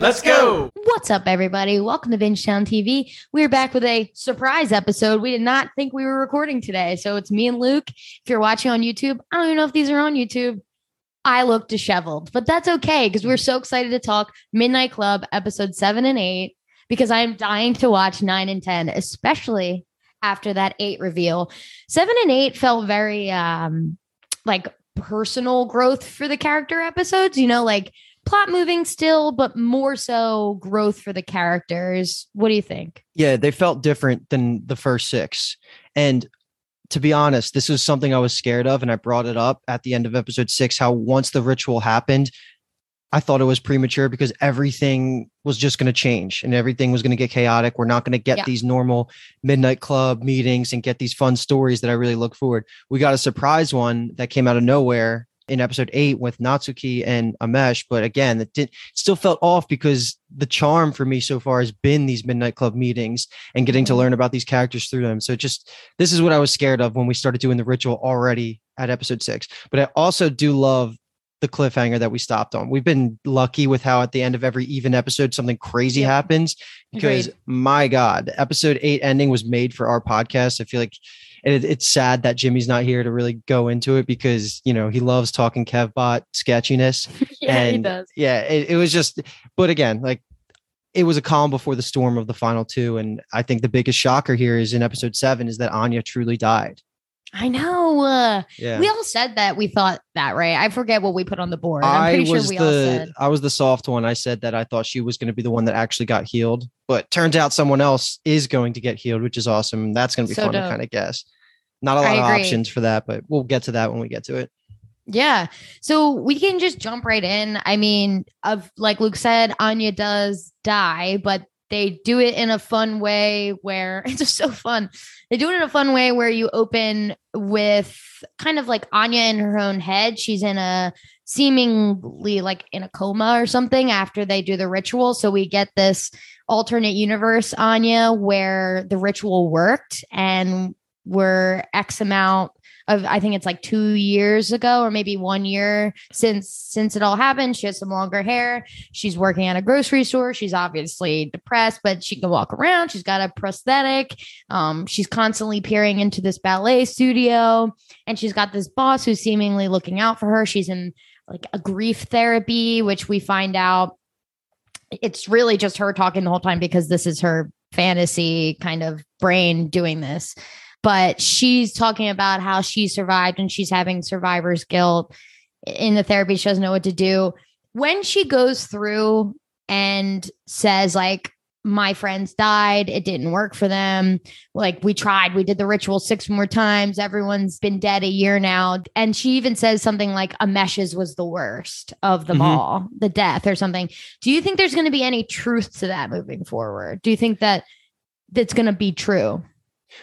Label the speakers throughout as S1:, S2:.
S1: Let's go.
S2: What's up, everybody? Welcome to Bingetown TV. We're back with a surprise episode. We did not think we were recording today. So it's me and Luke. If you're watching on YouTube, I don't even know if these are on YouTube. I look disheveled, but that's okay because we're so excited to talk Midnight Club episode seven and eight because I'm dying to watch nine and 10, especially after that eight reveal. Seven and eight felt very um like personal growth for the character episodes, you know, like plot moving still, but more so growth for the characters. What do you think?
S1: Yeah, they felt different than the first six. And to be honest, this was something I was scared of. And I brought it up at the end of episode six how once the ritual happened, I thought it was premature because everything was just going to change and everything was going to get chaotic. We're not going to get
S2: Yeah.
S1: these normal midnight club meetings and get these fun stories that I really look forward. We got a surprise one that came out of nowhere in episode eight with Natsuki and Amesh, but again, it did still felt off because the charm for me so far has been these midnight club meetings and getting to
S2: Mhm.
S1: learn about these characters through them. So just this is what I was scared of when we started doing the ritual already at episode six. But I also do love the cliffhanger that we stopped on. We've been lucky with how at the end of every even episode something crazy
S2: Yep.
S1: happens because
S2: Agreed.
S1: my god, episode 8 ending was made for our podcast. I feel like it, it's sad that Jimmy's not here to really go into it because, you know, he loves talking Kevbot sketchiness.
S2: Yeah, he
S1: And,
S2: does.
S1: Yeah, it, it was just but again, like it was a calm before the storm of the final two and I think the biggest shocker here is in episode 7 is that Anya truly died.
S2: I know. Uh,
S1: Yeah.
S2: We all said that we thought that, right? I forget what we put on the board. I'm
S1: I
S2: pretty sure
S1: was
S2: we all
S1: the
S2: said.
S1: I was the soft one. I said that I thought she was going to be the one that actually got healed, but turns out someone else is going to get healed, which is awesome. That's going to be
S2: So
S1: fun to kind of guess. Not a lot of options for that, but we'll get to that when we get to it.
S2: Yeah. So we can just jump right in. I mean, of like Luke said, Anya does die, but they do it in a fun way where it's just so fun. They do it in a fun way where you open with kind of like Anya in her own head. She's in a seemingly like in a coma or something after they do the ritual. So we get this alternate universe Anya where the ritual worked and we're X amount of I think it's like two years ago or maybe one year since since it all happened. She has some longer hair. She's working at a grocery store. She's obviously depressed, but she can walk around. She's got a prosthetic. Um, she's constantly peering into this ballet studio, and she's got this boss who's seemingly looking out for her. She's in like a grief therapy, which we find out it's really just her talking the whole time because this is her fantasy kind of brain doing this but she's talking about how she survived and she's having survivor's guilt in the therapy. She doesn't know what to do. When she goes through and says like my friends died. It didn't work for them. Like we tried. We did the ritual six more times. Everyone's been dead a year now. And she even says something like Amesh's was the worst of them
S1: Mhm.
S2: all the death or something. Do you think there's going to be any truth to that moving forward? Do you think that that's going to be true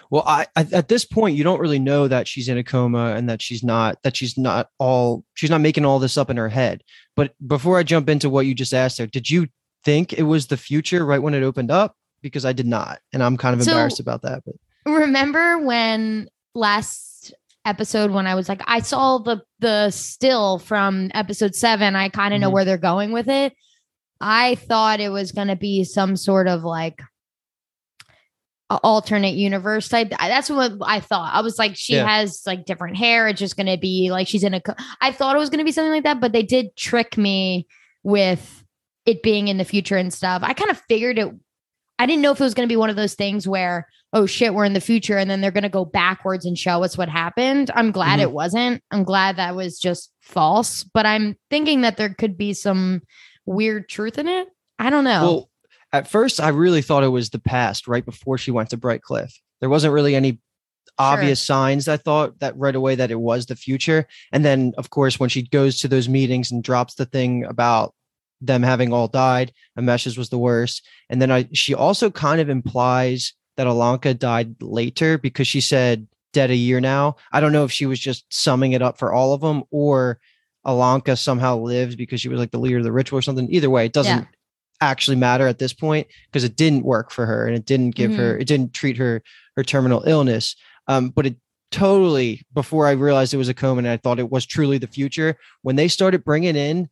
S1: Well, I, at this point you don't really know that she's in a coma and that she's not that she's not all she's not making all this up in her head. But before I jump into what you just asked her, did you think it was the future right when it opened up? Because I did not, and I'm kind of
S2: So-
S1: embarrassed about that. But
S2: remember when last episode when I was like, I saw the the still from episode seven. I kind of know
S1: Mhm.
S2: where they're going with it. I thought it was going to be some sort of like alternate universe type. That's what I thought. I was like, she
S1: Yeah.
S2: has like different hair. It's just going to be like she's in a. co- I thought it was going to be something like that, but they did trick me with it being in the future and stuff. I kind of figured it. I didn't know if it was going to be one of those things where, oh shit, we're in the future and then they're going to go backwards and show us what happened. I'm glad
S1: Mhm.
S2: it wasn't. I'm glad that was just false, but I'm thinking that there could be some weird truth in it. I don't know.
S1: Well, at first, I really thought it was the past, right before she went to Brightcliffe. There wasn't really any obvious signs. I thought that right away that it was the future. And then, of course, when she goes to those meetings and drops the thing about them having all died, Amesh's was the worst. And then I, she also kind of implies that Ilonka died later because she said dead a year now. I don't know if she was just summing it up for all of them or Ilonka somehow lives because she was like the leader of the ritual or something. Either way, it doesn't
S2: Yeah.
S1: Actually matter at this point because it didn't work for her and it didn't give her it didn't treat her her terminal illness. Um but it totally before i realized it was a coma and i thought it was truly the future when they started bringing in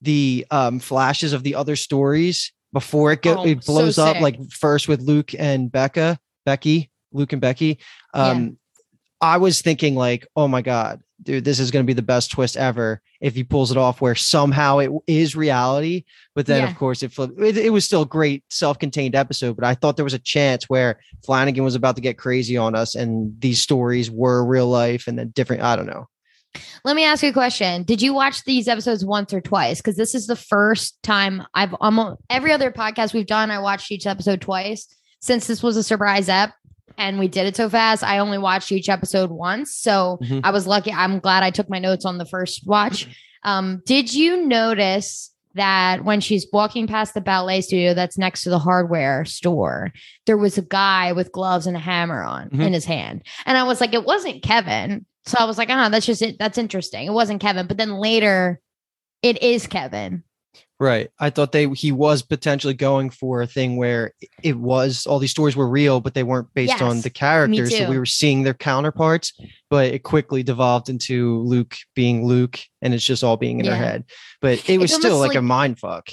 S1: the um flashes of the other stories before it go
S2: Oh,
S1: it
S2: so
S1: blows up like first with luke and becca becky luke and becky um i was thinking like oh my god dude this is going to be the best twist ever if he pulls it off where somehow it is reality but then
S2: Yeah.
S1: of course it flipped it, it was still a great self-contained episode but i thought there was a chance where flanagan was about to get crazy on us and these stories were real life and then different i don't know
S2: Let me ask you a question. Did you watch these episodes once or twice? Because this is the first time I've almost every other podcast we've done, I watched each episode twice. Since this was a surprise ep and we did it so fast, I only watched each episode once. So
S1: Mhm.
S2: I was lucky. I'm glad I took my notes on the first watch. Um, did you notice that when she's walking past the ballet studio that's next to the hardware store, there was a guy with gloves and a hammer on
S1: Mhm.
S2: in his hand? And I was like, it wasn't Kevin. So I was like, ah, that's just it. That's interesting. It wasn't Kevin. But then later, it is Kevin.
S1: Right i thought they he was potentially going for a thing where it was all these stories were real but they weren't based on the characters so we were seeing their counterparts but it quickly devolved into luke being luke and it's just all being in her head but it was
S2: It's
S1: still
S2: almost
S1: like, a mind fuck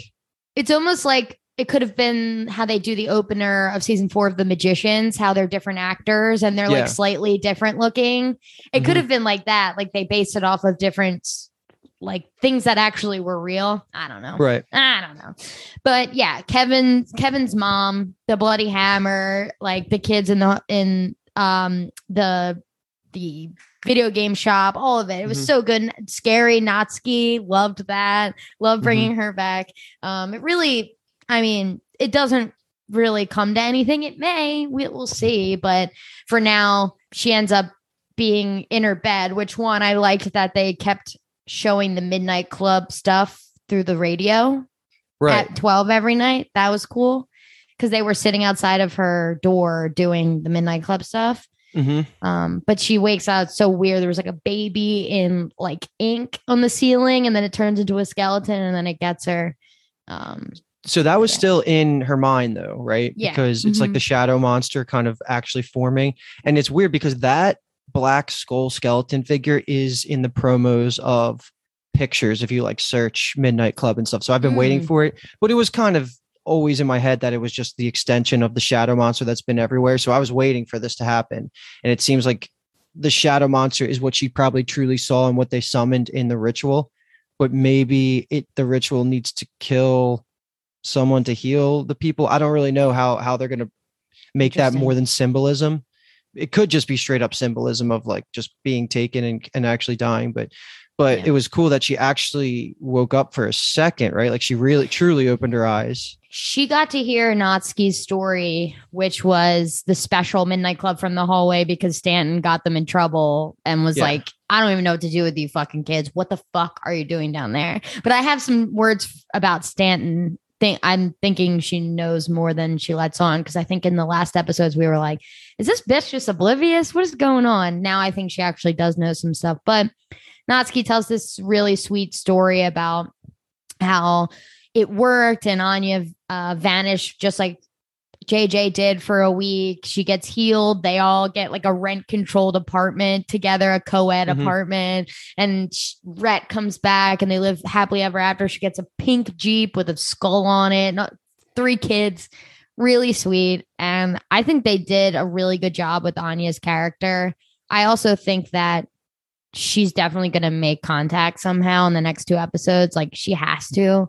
S2: It's almost like it could have been how they do the opener of season four of The Magicians, how they're different actors and they're
S1: Yeah.
S2: like slightly different looking. It
S1: Mhm.
S2: could have been like that. Like they based it off of different like things that actually were real. I don't know.
S1: right
S2: I don't know. But yeah, Kevin Kevin's mom, the bloody hammer, like the kids in the in um the the video game shop, all of it. It was
S1: Mhm.
S2: so good. Scary Natsuki, loved that. Loved
S1: Mhm.
S2: bringing her back. Um it really I mean, it doesn't really come to anything. It may, we will see, but for now she ends up being in her bed, which one I liked that they kept showing the midnight club stuff through the radio
S1: right
S2: at 12 every night. That was cool because they were sitting outside of her door doing the midnight club stuff.
S1: hmm
S2: Um, but she wakes out so weird. There was like a baby in like ink on the ceiling, and then it turns into a skeleton, and then it gets her. Um,
S1: so that was
S2: Yeah.
S1: still in her mind though right
S2: Yeah.
S1: because it's like
S2: Mhm.
S1: the shadow monster kind of actually forming and it's weird because that black skull skeleton figure is in the promos of pictures if you like search midnight club and stuff so i've been waiting
S2: Mm.
S1: for it but it was kind of always in my head that it was just the extension of the shadow monster that's been everywhere so i was waiting for this to happen and it seems like the shadow monster is what she probably truly saw and what they summoned in the ritual but maybe it the ritual needs to kill someone to heal the people i don't really know how how they're going to make that more than symbolism it could just be straight up symbolism of like just being taken and, and actually dying but but
S2: Yeah.
S1: it was cool that she actually woke up for a second right like she really truly opened her eyes
S2: she got to hear Natsuki's story, which was the special midnight club from the hallway because Stanton got them in trouble and was
S1: Yeah.
S2: like, I don't even know what to do with you fucking kids. What the fuck are you doing down there? But I have some words about Stanton. Think I'm thinking she knows more than she lets on because I think in the last episodes we were like, is this bitch just oblivious? What is going on? Now I think she actually does know some stuff. But Natsuki tells this really sweet story about how it worked and Anya uh, vanished just like JJ did for a week. She gets healed. They all get like a rent controlled apartment together, a co ed
S1: Mhm.
S2: apartment. And Rhett comes back and they live happily ever after. She gets a pink Jeep with a skull on it, not, three kids. Really sweet. And I think they did a really good job with Anya's character. I also think that she's definitely going to make contact somehow in the next two episodes. Like she has to.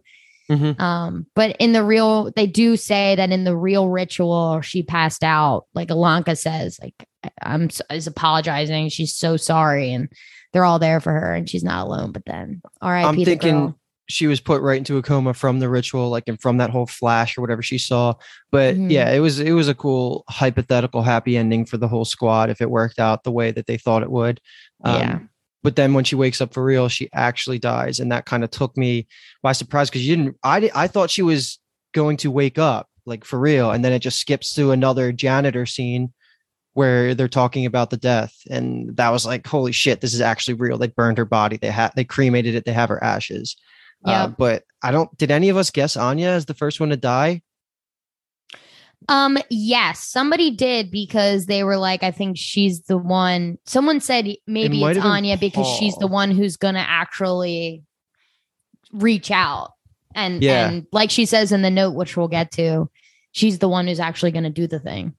S1: Mhm.
S2: Um, but in the real, they do say that in the real ritual, she passed out. Like Ilonka says, like I'm is apologizing. She's so sorry, and they're all there for her, and she's not alone. But then, all right,
S1: I'm thinking she was put right into a coma from the ritual, like and from that whole flash or whatever she saw. But
S2: Mhm.
S1: yeah, it was it was a cool hypothetical happy ending for the whole squad if it worked out the way that they thought it would. Um,
S2: Yeah.
S1: But then when she wakes up for real, she actually dies, and that kind of took me by surprise because you didn't. I I thought she was going to wake up like for real, and then it just skips to another janitor scene where they're talking about the death, and that was like, holy shit, this is actually real. They burned her body. They had they cremated it. They have her ashes. Uh, but I don't. Did any of us guess Anya as the first one to die?
S2: Um, yes, somebody did because they were like, I think she's the one. Someone said maybe
S1: might
S2: it's Anya because she's the one who's gonna actually reach out. And
S1: Yeah.
S2: and like she says in the note, which we'll get to, she's the one who's actually gonna do the thing.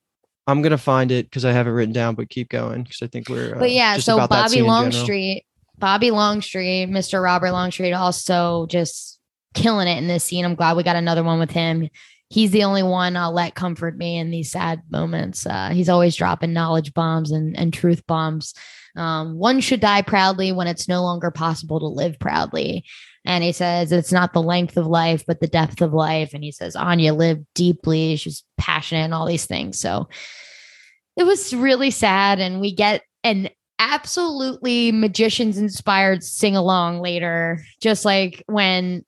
S1: I'm gonna find it because I have it written down. But keep going because I think we're. Uh,
S2: But yeah, so
S1: about
S2: Bobby. Longstreet, Bobby Longstreet, Mr. Robert Longstreet, also just killing it in this scene. I'm glad we got another one with him. He's the only one I'll let comfort me in these sad moments. Uh, he's always dropping knowledge bombs and, and truth bombs. Um, one should die proudly when it's no longer possible to live proudly. And he says it's not the length of life, but the depth of life. And he says Anya lived deeply. She's passionate and all these things. So it was really sad. And we get an absolutely magicians inspired sing along later, just like when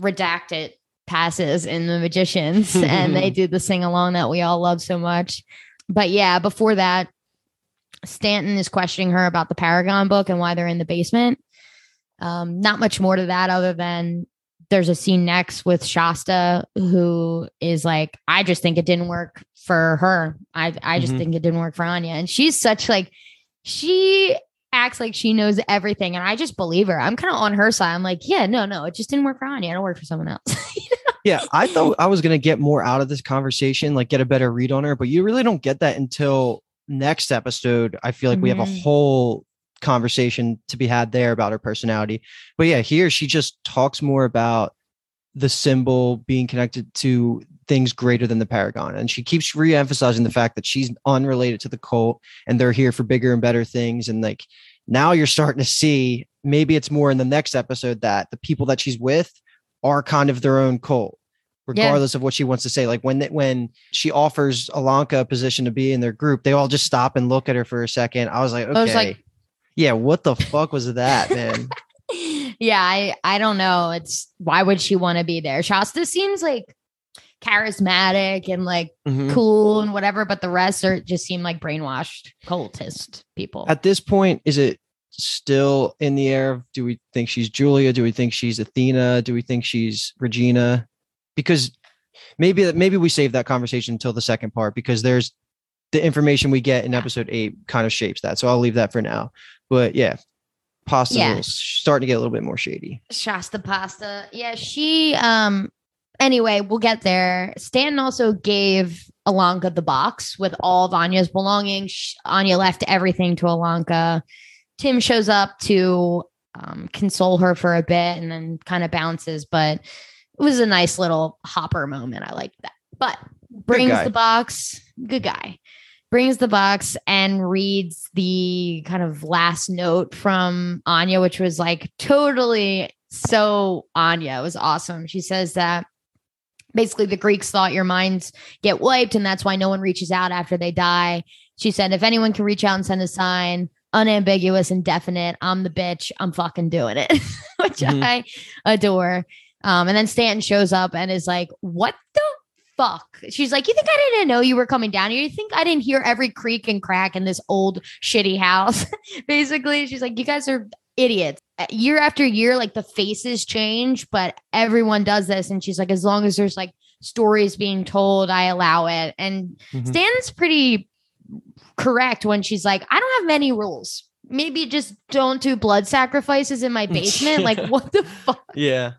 S2: Redacted passes in the magicians and they do the sing along that we all love so much. But yeah, before that, Stanton is questioning her about the Paragon book and why they're in the basement. Um, not much more to that other than there's a scene next with Shasta who is like, I just think it didn't work for her. I I just
S1: Mhm.
S2: think it didn't work for Anya. And she's such like she acts like she knows everything. And I just believe her. I'm kind of on her side. I'm like, yeah, no, no, it just didn't work for Anya. It'll work for someone else.
S1: Yeah, I thought I was gonna get more out of this conversation, like get a better read on her, but you really don't get that until next episode. I feel like we have a
S2: Mhm.
S1: whole conversation to be had there about her personality. But yeah, here she just talks more about the symbol being connected to things greater than the Paragon. And she keeps re-emphasizing the fact that she's unrelated to the cult and they're here for bigger and better things. And like now you're starting to see maybe it's more in the next episode that the people that she's with are kind of their own cult,
S2: Yeah.
S1: regardless of what she wants to say. Like when when she offers Ilonka a position to be in their group, they all just stop and look at her for a second. I was like, okay,
S2: I was like-
S1: yeah, what the fuck was that, man?
S2: yeah, I I don't know. It's why would she want to be there? Shasta seems like charismatic and like
S1: Mhm.
S2: cool and whatever, but the rest are just seem like brainwashed cultist people.
S1: At this point, is it still in the air? Do we think she's Julia? Do we think she's Athena? Do we think she's Regina? Because maybe that maybe we save that conversation until the second part because there's the information we get in episode eight kind of shapes that. So I'll leave that for now. But yeah, Pasta's a
S2: Yeah.
S1: starting to get a little bit more shady.
S2: Shasta pasta. Yeah, she um anyway, we'll get there. Stanton also gave Ilonka the box with all of Anya's belongings. Anya left everything to Ilonka. Tim shows up to um, console her for a bit and then kind of bounces, but it was a nice little hopper moment. I like that. But brings the box, good guy. Brings the box and reads the kind of last note from Anya, which was like totally so Anya. It was awesome. She says that basically the Greeks thought your minds get wiped, and that's why no one reaches out after they die. She said, if anyone can reach out and send a sign, unambiguous and definite, I'm the bitch. I'm fucking doing it, which
S1: Mhm.
S2: I adore. Um, and then Stanton shows up and is like, what the fuck? She's like, you think I didn't know you were coming down here? You think I didn't hear every creak and crack in this old shitty house? Basically, she's like, you guys are idiots. Uh, Year after year, like the faces change, but everyone does this. And she's like, as long as there's like stories being told, I allow it. And
S1: Mhm.
S2: Stan's pretty correct when she's like, I don't have many rules. Maybe just don't do blood sacrifices in my basement. like, what the fuck?
S1: Yeah.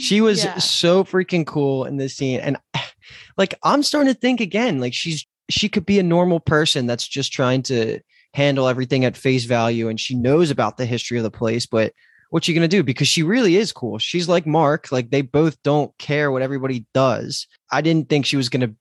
S1: She was
S2: Yeah.
S1: so freaking cool in this scene. And like I'm starting to think again, like she's she could be a normal person that's just trying to handle everything at face value and she knows about the history of the place, but what you gonna do? Because she really is cool. She's like Mark. Like they both don't care what everybody does. I didn't think she was gonna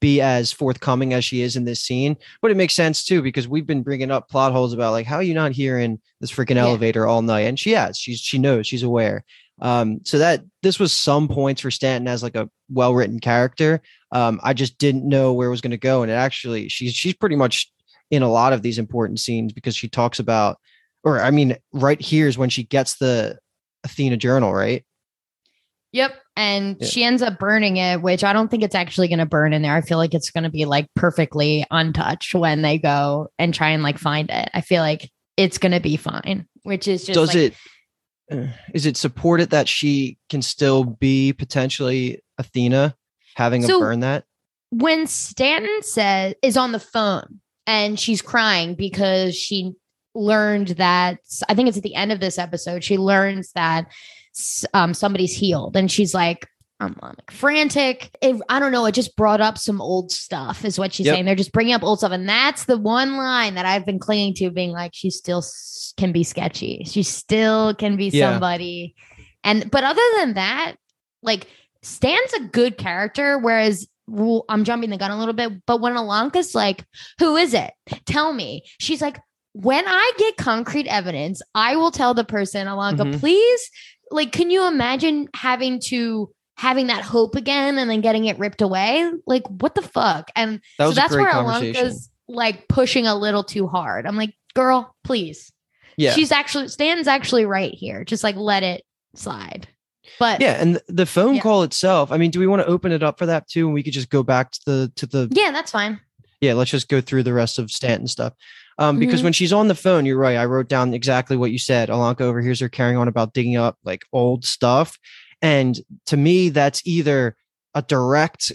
S1: be as forthcoming as she is in this scene, but it makes sense too because we've been bringing up plot holes about like how are you not here in this freaking
S2: Yeah.
S1: elevator all night, and she has. She's she knows. She's aware. Um, so that this was some points for Stanton as like a well written character. Um, I just didn't know where it was going to go, and it actually she's she's pretty much in a lot of these important scenes because she talks about, or I mean, right here is when she gets the Athena journal, right?
S2: Yep. And
S1: Yeah.
S2: she ends up burning it, which I don't think it's actually going to burn in there. I feel like it's going to be like perfectly untouched when they go and try and like find it. I feel like it's going to be fine, which is just
S1: Does
S2: like,
S1: it? uh, it supported that she can still be potentially Athena, having
S2: So-
S1: a burn that?
S2: when Stanton says is on the phone and she's crying because she learned that I think it's at the end of this episode she learns that um, somebody's healed and she's like I'm, like frantic. It, I don't know. It just brought up some old stuff, is what she's
S1: Yep.
S2: saying. They're just bringing up old stuff, and that's the one line that I've been clinging to, being like, she still can be sketchy. She still can be
S1: Yeah.
S2: somebody. And but other than that, like Stan's a good character, whereas well, I'm jumping the gun a little bit. But when Ilonka's like, "Who is it? Tell me," she's like, "When I get concrete evidence, I will tell the person." Ilonka,
S1: Mhm.
S2: please, like, can you imagine having to having that hope again and then getting it ripped away? Like, what the fuck? And
S1: That
S2: so that's where. Ilonka's like pushing a little too hard. I'm like, girl, please.
S1: Yeah.
S2: She's actually Stan's actually right here. Just like let it slide. But
S1: yeah, and the phone
S2: Yeah.
S1: call itself. I mean, do we want to open it up for that too? And we could just go back to the to the
S2: yeah, that's fine.
S1: yeah, let's just go through the rest of Stanton stuff. Um, because
S2: Mhm.
S1: when she's on the phone, you're right. I wrote down exactly what you said. Ilonka overhears her carrying on about digging up like old stuff. And to me, that's either a direct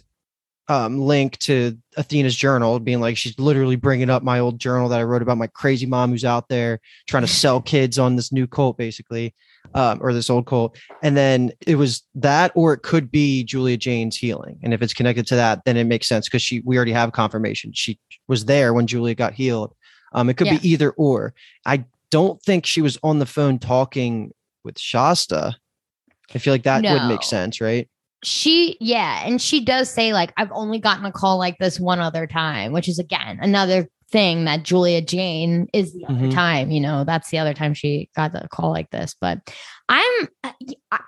S1: um, link to Athena's journal, being like she's literally bringing up my old journal that I wrote about my crazy mom who's out there trying to sell kids on this new cult, basically, um, or this old cult. And then it was that, or it could be Julia Jayne's healing. And if it's connected to that, then it makes sense because she we already have confirmation she was there when Julia got healed. Um, it could
S2: Yeah.
S1: be either or. I don't think she was on the phone talking with Shasta. I feel like that would make sense, right?
S2: She, yeah. And she does say, like, I've only gotten a call like this one other time, which is again another thing that Julia Jayne is the other
S1: Mhm.
S2: time. You know, that's the other time she got the call like this. But I'm, uh,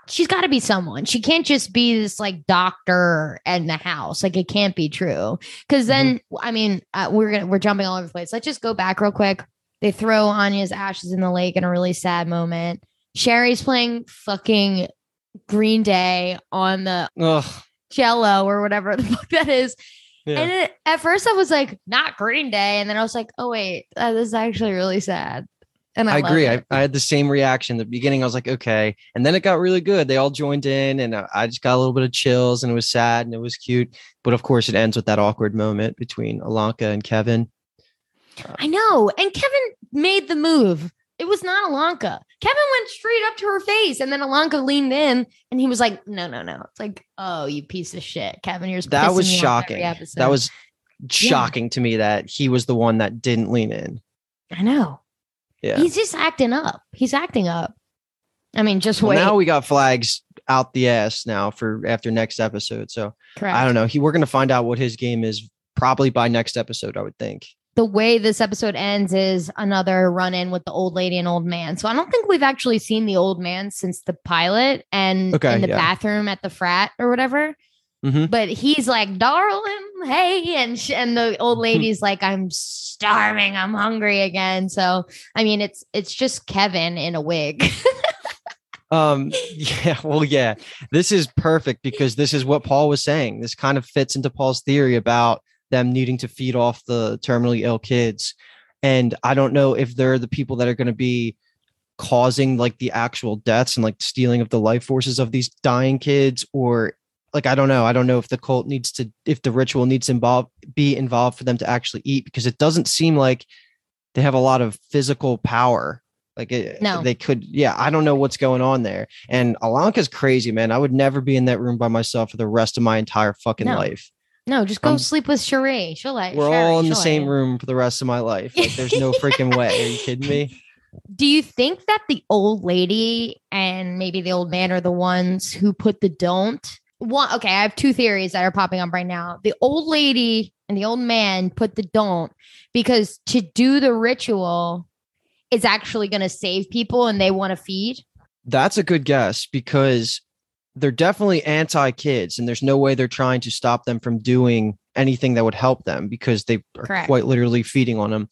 S2: she's got to be someone. She can't just be this like doctor in the house. Like, it can't be true. Cause then, I mean, uh, we're gonna, we're jumping all over the place. Let's just go back real quick. They throw Anya's ashes in the lake in a really sad moment. Cheri's playing fucking Green Day on the
S1: Ugh.
S2: Jello or whatever the fuck that is.
S1: Yeah.
S2: And it, at first I was like, not Green Day. And then I was like, oh, wait, uh, this is actually really sad. And I,
S1: I agree. I. I had the same reaction. The beginning, I was like, okay. And then it got really good. They all joined in, and I I just got a little bit of chills, and it was sad and it was cute. But of course, it ends with that awkward moment between Ilonka and Kevin.
S2: I know. And Kevin made the move. It was not Ilonka. Kevin went straight up to her face. And then Ilonka leaned in and he was like, no, no, no. It's like, oh, you piece of shit. Kevin, you're
S1: That was shocking. That was shocking to me that he was the one that didn't lean in.
S2: I know.
S1: Yeah.
S2: He's just acting up. He's acting up. I mean, just
S1: Well,
S2: wait.
S1: now we got flags out the ass now for after next episode. So
S2: Correct.
S1: I don't know. He we're gonna find out what his game is probably by next episode. I would think.
S2: The way this episode ends is another run in with the old lady and old man. So I don't think we've actually seen the old man since the pilot and
S1: Okay,
S2: in the
S1: yeah.
S2: bathroom at the frat or whatever.
S1: Mhm.
S2: But he's like, darling, hey. And, sh- and the old lady's like, I'm starving. I'm hungry again. So, I mean, it's, it's just Kevin in a wig.
S1: Um, yeah, well, yeah, this is perfect because this is what Paul was saying. This kind of fits into Paul's theory about them needing to feed off the terminally ill kids. And I don't know if they're the people that are going to be causing like the actual deaths and like stealing of the life forces of these dying kids or like I don't know. I don't know if the cult needs to if the ritual needs to involve be involved for them to actually eat because it doesn't seem like they have a lot of physical power. Like it,
S2: No.
S1: they could, yeah. I don't know what's going on there. And Ilonka's crazy, man. I would never be in that room by myself for the rest of my entire fucking
S2: No.
S1: life.
S2: No, just go
S1: I'm-
S2: sleep with Cheri. She'll let
S1: We're
S2: Cheri,
S1: all in the same room for the rest of my life. Like, there's no freaking way. Are you kidding me?
S2: Do you think that the old lady and maybe the old man are the ones who put the don't? One, okay, I have two theories that are popping up right now. The old lady and the old man put the don't because to do the ritual is actually going to save people and they want to feed.
S1: That's a good guess because they're definitely anti kids and there's no way they're trying to stop them from doing anything that would help them because they are
S2: Correct.
S1: quite literally feeding on them.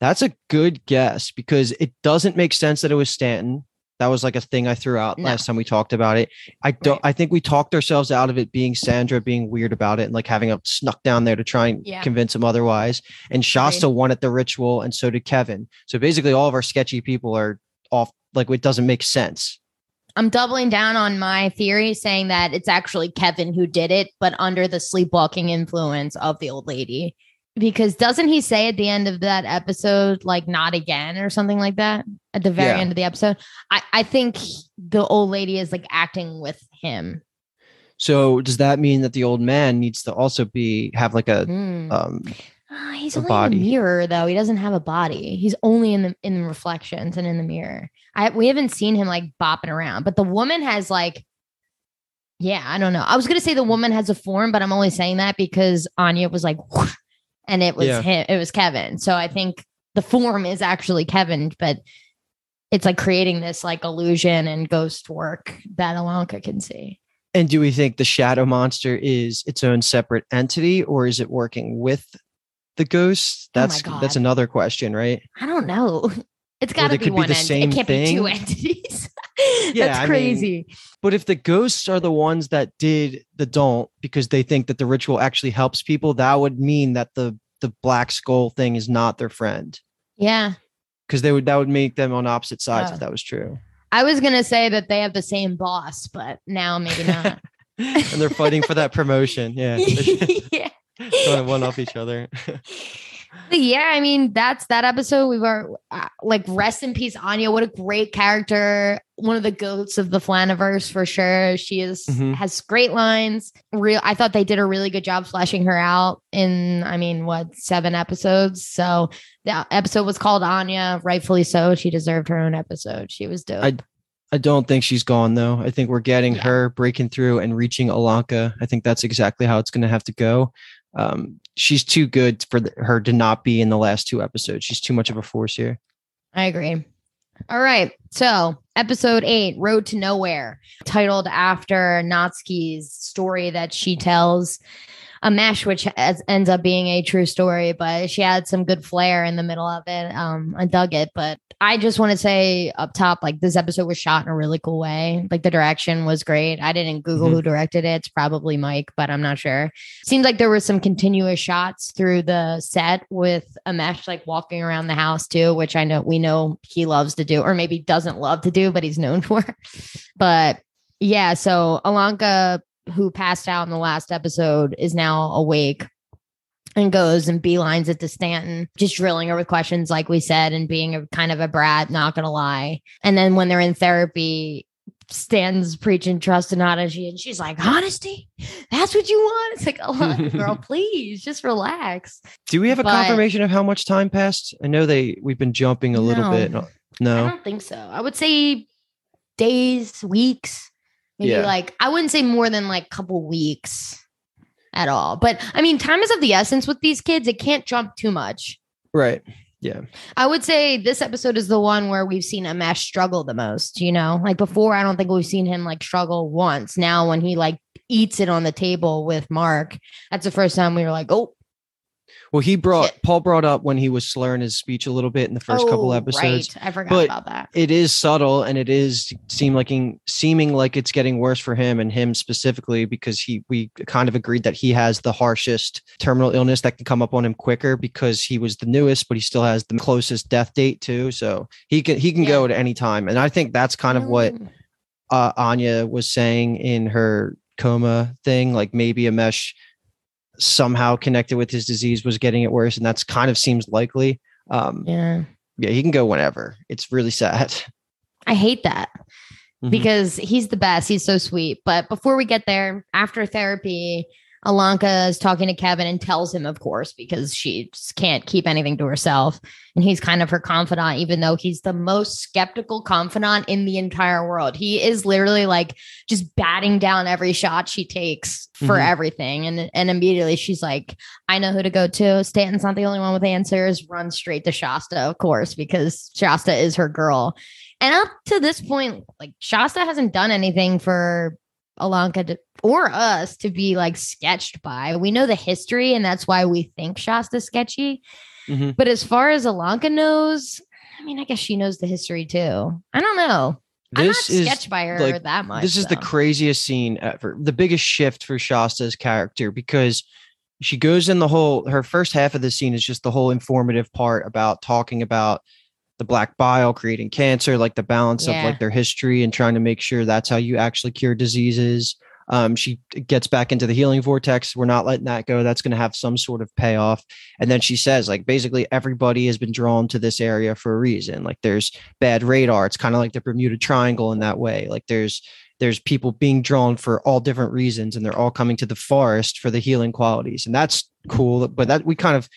S1: That's a good guess because it doesn't make sense that it was Stanton. That was like a thing I threw out
S2: No.
S1: last time we talked about it. I don't
S2: Right.
S1: I think we talked ourselves out of it being Sandra being weird about it and like having a snuck down there to try and
S2: Yeah.
S1: convince him otherwise. And Shasta wanted the ritual and so did Kevin. So basically all of our sketchy people are off like it doesn't make sense.
S2: I'm doubling down on my theory saying that it's actually Kevin who did it, but under the sleepwalking influence of the old lady. Because doesn't he say at the end of that episode, like, not again or something like that at the very
S1: Yeah.
S2: end of the episode? I, I think the old lady is like acting with him.
S1: So does that mean that the old man needs to also be have like a
S2: Hmm.
S1: um
S2: Ah, he's only
S1: body.
S2: in the mirror though. He doesn't have a body. He's only in the in the reflections and in the mirror. I we haven't seen him like bopping around, but the woman has like yeah, I don't know. I was gonna say the woman has a form, but I'm only saying that because Anya was like "Whoosh," and it was
S1: Yeah.
S2: him, it was Kevin. So I think the form is actually Kevin, but it's like creating this like illusion and ghost work that Ilonka can see.
S1: and do we think the shadow monster is its own separate entity or is it working with the ghosts?
S2: Oh
S1: That's
S2: God.
S1: that's another question, right?
S2: I don't know. It's got to be
S1: could be
S2: one
S1: the same
S2: It can't be two entities.
S1: Yeah,
S2: That's
S1: I mean,
S2: crazy.
S1: But if the ghosts are the ones that did the don't because they think that the ritual actually helps people, that would mean that the the black skull thing is not their friend.
S2: yeah.
S1: Because they would that would make them on opposite sides
S2: Oh.
S1: if that was true.
S2: I was to say that they have the same boss, but now maybe not.
S1: and they're fighting for that promotion. Yeah.
S2: Yeah.
S1: one off each other.
S2: Yeah, I mean, that's that episode. We've are uh, like rest in peace, Anya. What a great character. One of the goats of the Flaniverse for sure. She is
S1: Mhm.
S2: has great lines. Real I thought they did a really good job fleshing her out in, I mean, what, seven episodes. So the episode was called Anya, rightfully so. She deserved her own episode. She was dope.
S1: I- I don't think she's gone though. I think we're getting
S2: Yeah.
S1: her breaking through and reaching Ilonka. I think that's exactly how it's going to have to go. Um, she's too good for the, her to not be in the last two episodes. She's too much of a force here.
S2: I agree. All right. So, episode eight, Road to Nowhere, titled after Natsuki's story that she tells Amesh, which has, ends up being a true story, but she had some good flair in the middle of it. Um, I dug it, but I just want to say up top, like this episode was shot in a really cool way. Like the direction was great. I didn't Google
S1: Mhm.
S2: who directed it. It's probably Mike, but I'm not sure. Seems like there were some continuous shots through the set with Amesh like walking around the house too, which I know we know he loves to do, or maybe doesn't love to do, but he's known for. but yeah, so Ilonka, who passed out in the last episode, is now awake and goes and beelines it to Stanton, just drilling her with questions, like we said, and being a kind of a brat, not gonna lie. And then when they're in therapy, Stanton's preaching trust and honesty, and she's like, Honesty? That's what you want? It's like, oh, girl, please just relax.
S1: Do we have a
S2: But-
S1: confirmation of how much time passed? I know they we've been jumping a little bit. No.
S2: I don't think so. I would say days, weeks, maybe
S1: Yeah.
S2: like I wouldn't say more than like couple weeks at all. But I mean, time is of the essence with these kids. It can't jump too much.
S1: Right. Yeah.
S2: I would say this episode is the one where we've seen Amesh struggle the most, you know? Like before, I don't think we've seen him like struggle once. Now, when he like eats it on the table with Mark, that's the first time we were like, oh,
S1: Well, he brought
S2: Shit.
S1: Paul brought up when he was slurring his speech a little bit in the first couple
S2: oh,
S1: episodes.
S2: Right. I forgot
S1: But
S2: about that.
S1: It is subtle and it is seem like seeming like it's getting worse for him and him specifically because he we kind of agreed that he has the harshest terminal illness that can come up on him quicker because he was the newest, but he still has the closest death date too. So he can he can
S2: Yeah.
S1: go at any time. And I think that's kind of what
S2: Mm.
S1: uh, Anya was saying in her coma thing, like maybe Amesh somehow connected with his disease was getting it worse, and that's kind of seems likely. Um, yeah.
S2: Yeah.
S1: he can go whenever. It's really sad.
S2: I hate that.
S1: Mhm.
S2: because he's the best. He's so sweet. But before we get there, after therapy, Ilonka is talking to Kevin and tells him, of course, because she just can't keep anything to herself. And he's kind of her confidant, even though he's the most skeptical confidant in the entire world. He is literally like just batting down every shot she takes for
S1: Mhm.
S2: everything. And, and immediately she's like, I know who to go to. Stanton's not the only one with answers. Run straight to Shasta, of course, because Shasta is her girl. And up to this point, like Shasta hasn't done anything for Ilonka to, or us to be like sketched by. We know the history, and that's why we think Shasta's sketchy.
S1: Mhm.
S2: But as far as Ilonka knows, I mean, I guess she knows the history too. I don't know.
S1: This
S2: I'm not
S1: is
S2: sketched by her
S1: like,
S2: that much.
S1: this is the craziest scene ever. The biggest shift for Shasta's character because she goes in the whole her first half of the scene is just the whole informative part about talking about the black bile creating cancer, like the balance
S2: Yeah.
S1: of like their history and trying to make sure that's how you actually cure diseases. Um, she gets back into the healing vortex. We're not letting that go. That's going to have some sort of payoff. And then she says, like, basically everybody has been drawn to this area for a reason. Like, there's bad radar. It's kind of like the Bermuda Triangle in that way. Like, there's there's people being drawn for all different reasons, and they're all coming to the forest for the healing qualities, and that's cool. But that we kind of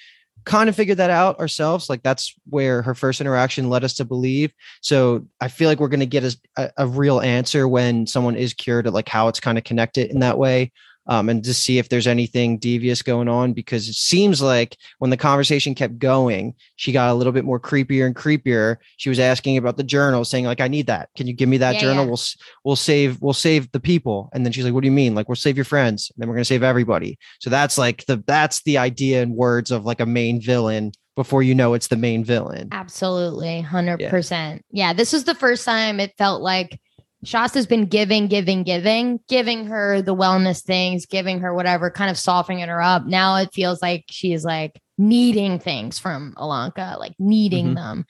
S1: kind of figured that out ourselves. Like that's where her first interaction led us to believe. So I feel like we're going to get a, a, real answer when someone is cured at like how it's kind of connected in that way. Um, and to see if there's anything devious going on because it seems like when the conversation kept going, she got a little bit more creepier and creepier. She was asking about the journal, saying like, "I need that. Can you give me that
S2: Yeah,
S1: journal?
S2: yeah.
S1: We'll we'll save we'll save the people." And then she's like, "What do you mean? Like we'll save your friends? And then we're gonna save everybody." So that's like the that's the idea and words of like a main villain before you know it's the main villain.
S2: Absolutely, hundred percent. Yeah, this was the first time it felt like Shasta's been giving, giving, giving, giving her the wellness things, giving her whatever, kind of softening her up. Now it feels like she's like needing things from Ilonka, like needing
S1: Mhm.
S2: them.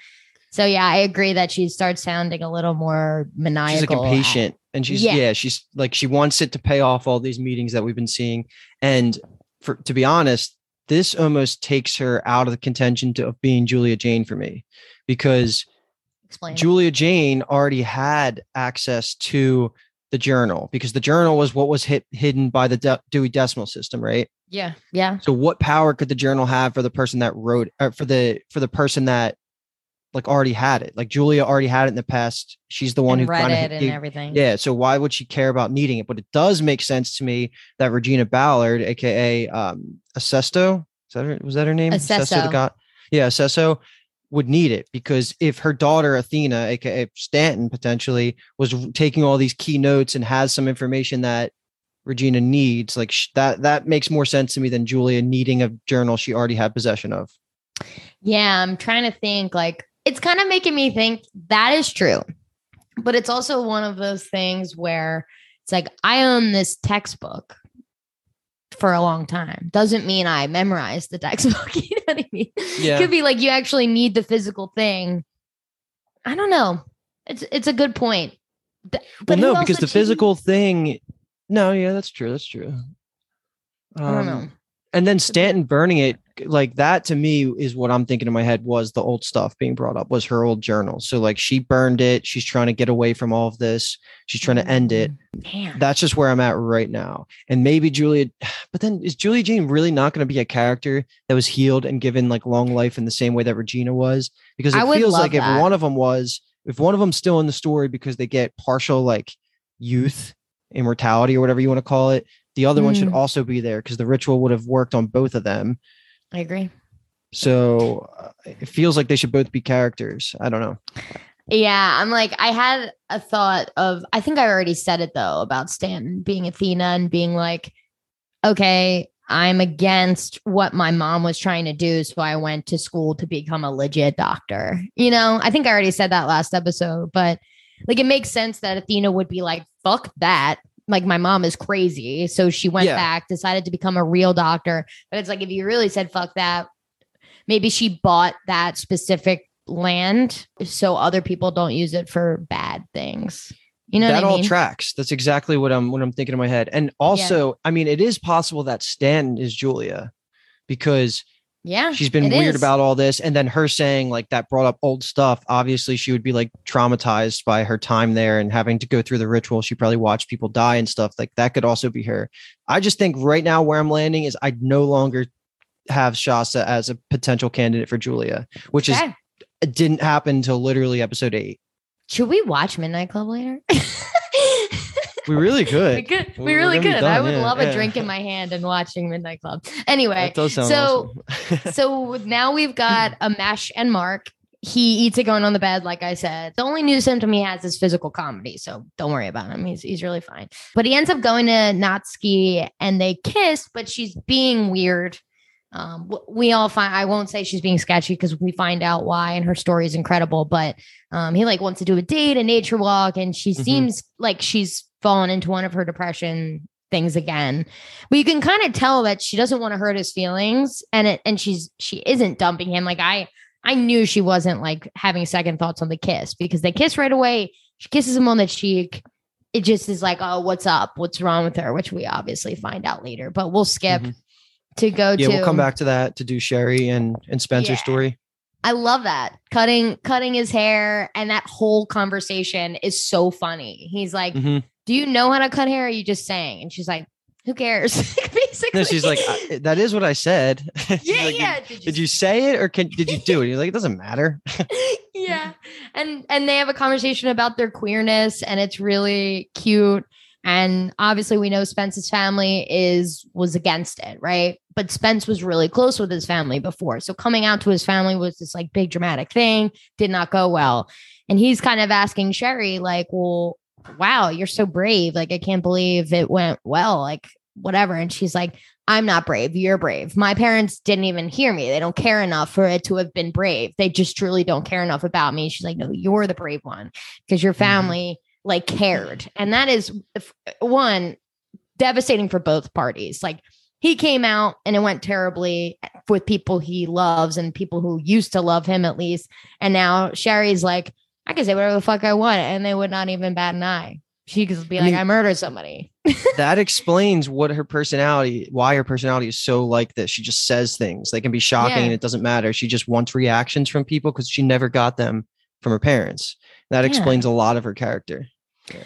S2: So yeah, I agree that she starts sounding a little more maniacal.
S1: She's like
S2: at-
S1: impatient, and she's
S2: Yeah.
S1: yeah. she's like she wants it to pay off all these meetings that we've been seeing. And for to be honest, this almost takes her out of the contention to, of being Julia Jayne for me, because
S2: Explain.
S1: Julia Jayne already had access to the journal because the journal was what was hit, hidden by the De- Dewey Decimal System, right?
S2: yeah, yeah.
S1: So what power could the journal have for the person that wrote uh, for the for the person that like already had it? Like Julia already had it in the past. She's the one
S2: and
S1: who
S2: read it and everything.
S1: yeah. So why would she care about needing it? But it does make sense to me that Regina Ballard, aka um Acesto, is that her, was that her name?
S2: Aceso.
S1: the god. Yeah, Aceso would need it because if her daughter Athena, aka Stanton, potentially was taking all these key notes and has some information that Regina needs, like sh- that, that makes more sense to me than Julia needing a journal she already had possession of.
S2: Yeah, I'm trying to think like it's kind of making me think that is true. But it's also one of those things where it's like I own this textbook for a long time. Doesn't mean I memorized the textbook. you know what I mean?
S1: Yeah.
S2: Could be like you actually need the physical thing. I don't know. It's it's a good point. Th-
S1: Well, no, because the physical thing. No, yeah, that's true. That's true.
S2: I don't
S1: Um,
S2: know.
S1: And then Stanton burning it, like that to me is what I'm thinking in my head was the old stuff being brought up was her old journal. So like she burned it. She's trying to get away from all of this. She's trying to end it.
S2: Damn.
S1: That's just where I'm at right now. And maybe Julia, but then is Julia Jayne really not going to be a character that was healed and given like long life in the same way that Regina was? Because it feels like
S2: that.
S1: if one of them was, if one of them's still in the story because they get partial like youth, immortality, or whatever you want to call it, the other one should
S2: Mm.
S1: also be there because the ritual would have worked on both of them.
S2: I agree.
S1: So uh, it feels like they should both be characters. I don't know.
S2: Yeah, I'm like, I had a thought of, I think I already said it though about Stanton being Athena and being like, okay, I'm against what my mom was trying to do. So I went to school to become a legit doctor. You know, I think I already said that last episode, but like it makes sense that Athena would be like, fuck that. Like my mom is crazy. So she went
S1: Yeah.
S2: back, decided to become a real doctor. But it's like, if you really said fuck that, maybe she bought that specific land so other people don't use it for bad things. You know
S1: that
S2: I
S1: all
S2: mean?
S1: tracks. That's exactly what I'm what I'm thinking in my head. And also, I mean, it is possible that Stanton is Julia because
S2: Yeah.
S1: She's been weird
S2: is.
S1: about all this. And then her saying like that brought up old stuff. Obviously, she would be like traumatized by her time there and having to go through the ritual. She probably watched people die and stuff. Like that could also be her. I just think right now where I'm landing is I no longer have Shasta as a potential candidate for Julia, which
S2: Okay.
S1: is it didn't happen until literally episode eight.
S2: Should we watch Midnight Club later?
S1: We really
S2: we
S1: could.
S2: could.
S1: We're
S2: We really could. I would
S1: yeah,
S2: love
S1: yeah.
S2: a drink in my hand and watching Midnight Club. Anyway,
S1: That does sound
S2: so
S1: awesome.
S2: so now we've got Amesh and Mark. He eats it going on the bed, like I said. The only new symptom he has is physical comedy, so don't worry about him. He's he's really fine. But he ends up going to Natsuki and they kiss, but she's being weird. Um, we all find I won't say she's being sketchy because we find out why, and her story is incredible. But um, he like wants to do a date, a nature walk, and she
S1: Mhm.
S2: seems like she's fallen into one of her depression things again. But you can kind of tell that she doesn't want to hurt his feelings, and it and she's she isn't dumping him. Like I I knew she wasn't like having second thoughts on the kiss because they kiss right away. She kisses him on the cheek. It just is like, oh, what's up? What's wrong with her? Which we obviously find out later, but we'll skip
S1: Mhm.
S2: to go
S1: yeah,
S2: to.
S1: we'll come back to that to do Cheri and and Spencer's
S2: Yeah.
S1: story.
S2: I love that cutting cutting his hair and that whole conversation is so funny. He's like,
S1: Mhm.
S2: "Do you know how to cut hair? Or are you just saying?" And she's like, "Who cares?" Basically,
S1: No, she's like, that is what I said.
S2: "Yeah,
S1: like,
S2: yeah."
S1: Did you say it or can did you do it? You're like, it doesn't matter.
S2: yeah and and they have a conversation about their queerness and it's really cute and obviously we know spence's family is was against it right but spence was really close with his family before so coming out to his family was this like big dramatic thing did not go well and he's kind of asking Cheri like well wow you're so brave like i can't believe it went well like whatever and she's like I'm not brave. You're brave. My parents didn't even hear me. They don't care enough for it to have been brave. They just truly don't care enough about me. She's like, no, you're the brave one because your mm-hmm. family like cared. And that is one devastating for both parties. Like he came out and it went terribly eh, with people he loves and people who used to love him at least. And now Cheri's like, I could say whatever the fuck I want. And they would not even bat an eye. She could be
S1: I
S2: like,
S1: mean-
S2: I murdered somebody.
S1: that explains what her personality, why her personality is so like this. She just says things. They can be shocking
S2: Yeah.
S1: and it doesn't matter. She just wants reactions from people because she never got them from her parents. That
S2: Yeah.
S1: explains a lot of her character.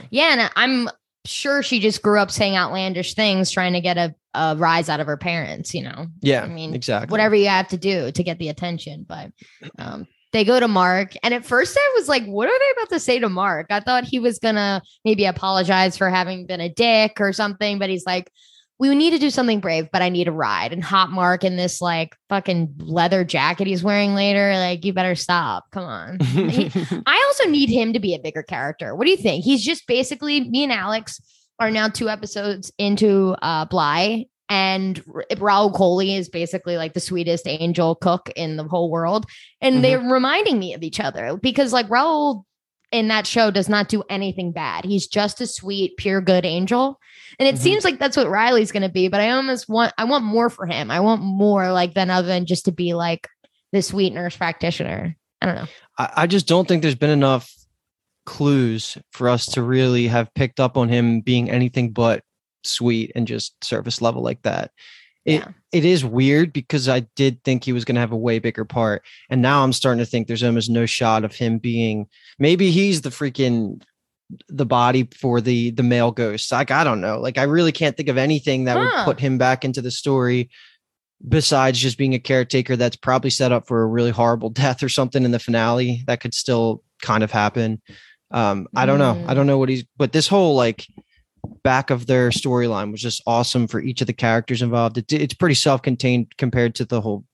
S2: Yeah, and I'm sure she just grew up saying outlandish things, trying to get a, a rise out of her parents. You know,
S1: Yeah,
S2: I mean,
S1: exactly.
S2: whatever you have to do to get the attention. But um, they go to Mark, and at first I was like, "What are they about to say to Mark?" I thought he was gonna maybe apologize for having been a dick or something, but he's like. We need to do something brave, but I need a ride. And hot Mark in this like fucking leather jacket he's wearing later. Like, you better stop. Come on. He- I also need him to be a bigger character. What do you think? He's just basically me and Alex are now two episodes into uh Bly and Rahul Kohli is basically like the sweetest angel cook in the whole world and they're reminding me of each other because like Rahul in that show does not do anything bad. He's just a sweet, pure good angel. And it
S1: Mhm.
S2: seems like that's what Riley's going to be, but I almost want I want more for him. I want more like than other than just to be like the sweet nurse practitioner. I don't know.
S1: I, I just don't think there's been enough clues for us to really have picked up on him being anything but sweet and just surface level like that. It
S2: Yeah.
S1: it is weird because I did think he was going to have a way bigger part, and now I'm starting to think there's almost no shot of him being. Maybe he's the freaking the body for the the male ghost. Like I don't know. Like I really can't think of anything that
S2: Huh.
S1: would put him back into the story besides just being a caretaker that's probably set up for a really horrible death or something in the finale that could still kind of happen. Um, I don't know. I
S2: Mm.
S1: don't know what he's, but this whole like back of their storyline was just awesome for each of the characters involved. It, it's pretty self-contained compared to the whole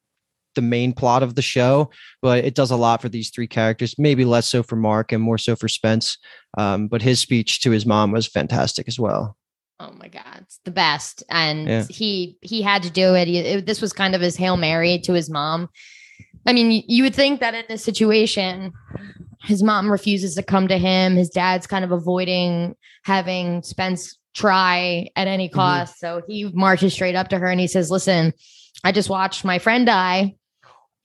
S1: the main plot of the show, but it does a lot for these three characters. Maybe less so for Mark and more so for Spence. Um, but his speech to his mom was fantastic as well.
S2: Oh my god, it's the best. And
S1: Yeah.
S2: he he had to do it. He- it- This was kind of his hail mary to his mom. I mean, you would think that in this situation, his mom refuses to come to him. His dad's kind of avoiding having Spence try at any cost. So he marches straight up to her and he says, "Listen, I just watched my friend die."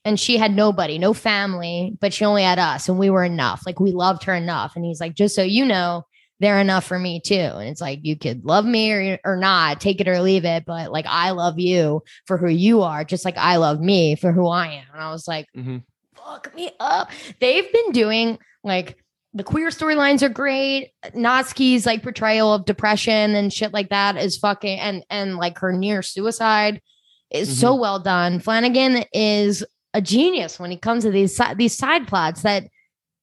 S2: And she had nobody, no family, but she only had us, and we were enough. Like we loved her enough. And he's like, just so you know, they're enough for me too. And it's like you could love me or, or not, take it or leave it, but like I love you for who you are, just like I love me for who I am. And I was like,
S1: Mm-hmm.
S2: Fuck me up. They've been doing like the queer storylines are great. Natsuki's like portrayal of depression and shit like that is fucking and and like her near suicide is so mm-hmm. well done. Flanagan is a genius when it comes to these these side plots that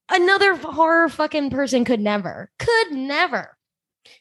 S2: another horror fucking person could never could never.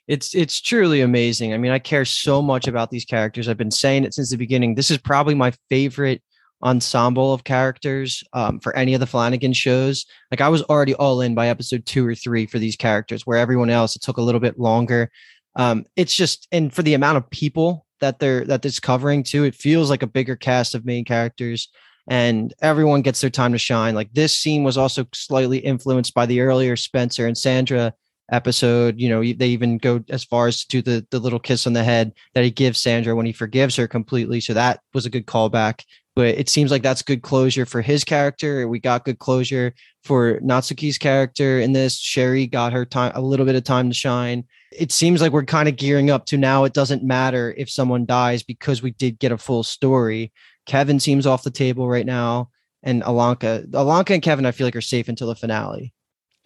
S1: it's it's truly amazing. I mean, I care so much about these characters. I've been saying it since the beginning. This is probably my favorite ensemble of characters um, for any of the Flanagan shows. Like I was already all in by episode two or three for these characters, where everyone else it took a little bit longer. Um, it's just and for the amount of people that they're that it's covering too, it feels like a bigger cast of main characters. And everyone gets their time to shine. Like this scene was also slightly influenced by the earlier Spencer and Sandra episode you know they even go as far as to do the the little kiss on the head that he gives sandra when he forgives her completely so that was a good callback but it seems like that's good closure for his character we got good closure for natsuki's character in this Cheri got her time a little bit of time to shine. It seems like we're kind of gearing up to now it doesn't matter if someone dies because we did get a full story. Kevin seems off the table right now and Ilonka Ilonka and kevin i feel like are safe until the finale.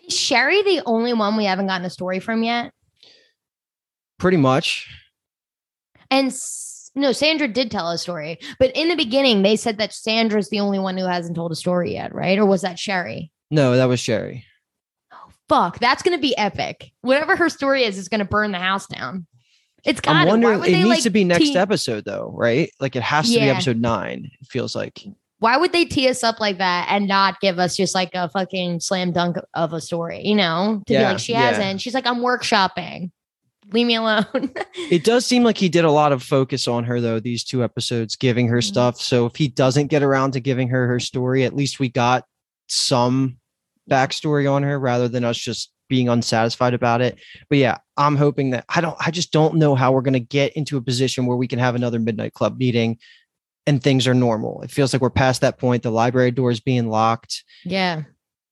S2: Is Cheri the only one we haven't gotten a story from yet?
S1: pretty much.
S2: And s- no, Sandra did tell a story, but in the beginning they said that Sandra's the only one who hasn't told a story yet, right? Or was that Cheri?
S1: no that was Cheri Oh
S2: Fuck, that's gonna be epic. Whatever her story is, is gonna burn the house down. It's got.
S1: I'm wondering. It needs
S2: like,
S1: to be next
S2: tee-
S1: episode, though, right? Like it has to be episode nine. It feels like.
S2: Why would they tee us up like that and not give us just like a fucking slam dunk of a story? You know, to be like she
S1: yeah.
S2: hasn't. She's like, I'm workshopping. Leave me alone.
S1: It does seem like he did a lot of focus on her, though. These two episodes, giving her
S2: Mhm.
S1: stuff. So if he doesn't get around to giving her her story, at least we got some backstory on her, rather than us just being unsatisfied about it. But yeah, I'm hoping that I don't. I just don't know how we're going to get into a position where we can have another midnight club meeting. And things are normal. It feels like we're past that point. The library door is being locked.
S2: yeah.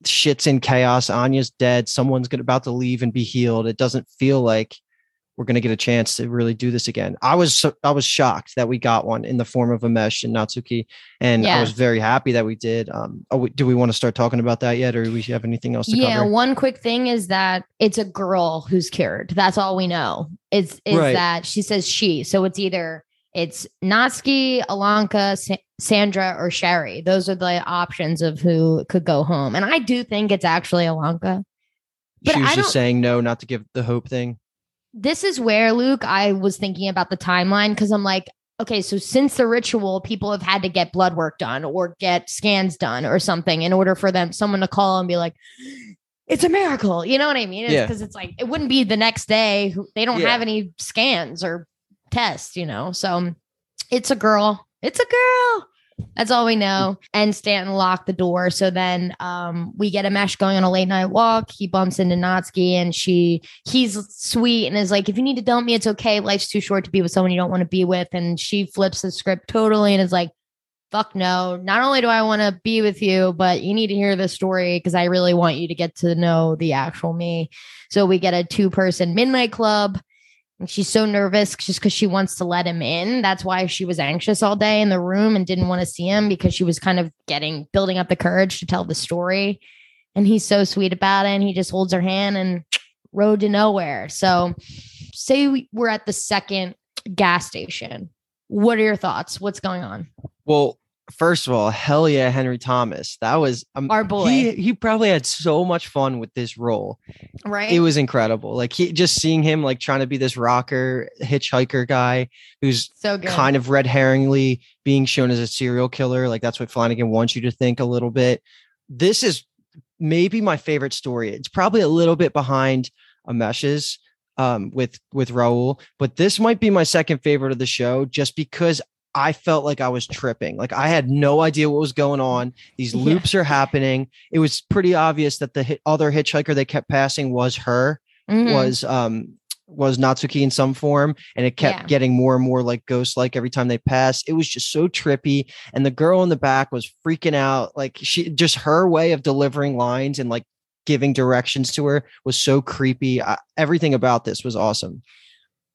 S1: shit's in chaos. Anya's dead. Someone's gonna, about to leave and be healed. It doesn't feel like we're gonna get a chance to really do this again. I was I was shocked that we got one in the form of Amesh and Natsuki, and I was very happy that we did. Um, we- do we want to start talking about that yet, or do we have anything else to go?
S2: Yeah,
S1: cover?
S2: one quick thing is that it's a girl who's cured. That's all we know. Is is
S1: Right.
S2: that she says she. So it's either it's Natsuki, Ilonka, Sa- Sandra, or Cheri. Those are the options of who could go home. And I do think it's actually Ilonka. but
S1: she was just saying no, not to give the hope thing.
S2: This is where Luke, I was thinking about the timeline because I'm like, okay, so since the ritual, people have had to get blood work done or get scans done or something in order for them someone to call and be like, it's a miracle. You know what I mean?
S1: Yeah.
S2: Because it's like it wouldn't be the next day. They don't
S1: Yeah.
S2: have any scans or tests, you know. So it's a girl. It's a girl. That's all we know. And Stanton locked the door. So then um, we get Amesh going on a late night walk. He bumps into Natsuki and she he's sweet and is like, if you need to dump me, it's okay. Life's too short to be with someone you don't want to be with. And she flips the script totally and is like, fuck no. Not only do I want to be with you, but you need to hear this story because I really want you to get to know the actual me. So we get a two person midnight club. She's so nervous just because she wants to let him in. That's why she was anxious all day in the room and didn't want to see him because she was kind of getting building up the courage to tell the story. And he's so sweet about it. And he just holds her hand and road to nowhere. So, say we're at the second gas station. What are your thoughts? What's going on?
S1: Well, first of all, hell yeah, Henry Thomas. That was um,
S2: Our boy.
S1: He, he probably had so much fun with this role.
S2: Right.
S1: it was incredible. Like he just seeing him like trying to be this rocker hitchhiker guy who's
S2: so good.
S1: kind of red herringly being shown as a serial killer. Like that's what Flanagan wants you to think a little bit. This is maybe my favorite story. It's probably a little bit behind Amesh's um with with Rahul, but this might be my second favorite of the show just because I felt like I was tripping. Like I had no idea what was going on. These
S2: Yeah.
S1: loops are happening. It was pretty obvious that the other hitchhiker they kept passing was her
S2: Mhm.
S1: was um was Natsuki in some form and it kept
S2: Yeah.
S1: getting more and more like ghost like every time they passed. It was just so trippy and the girl in the back was freaking out like she just her way of delivering lines and like giving directions to her was so creepy. I, everything about this was awesome.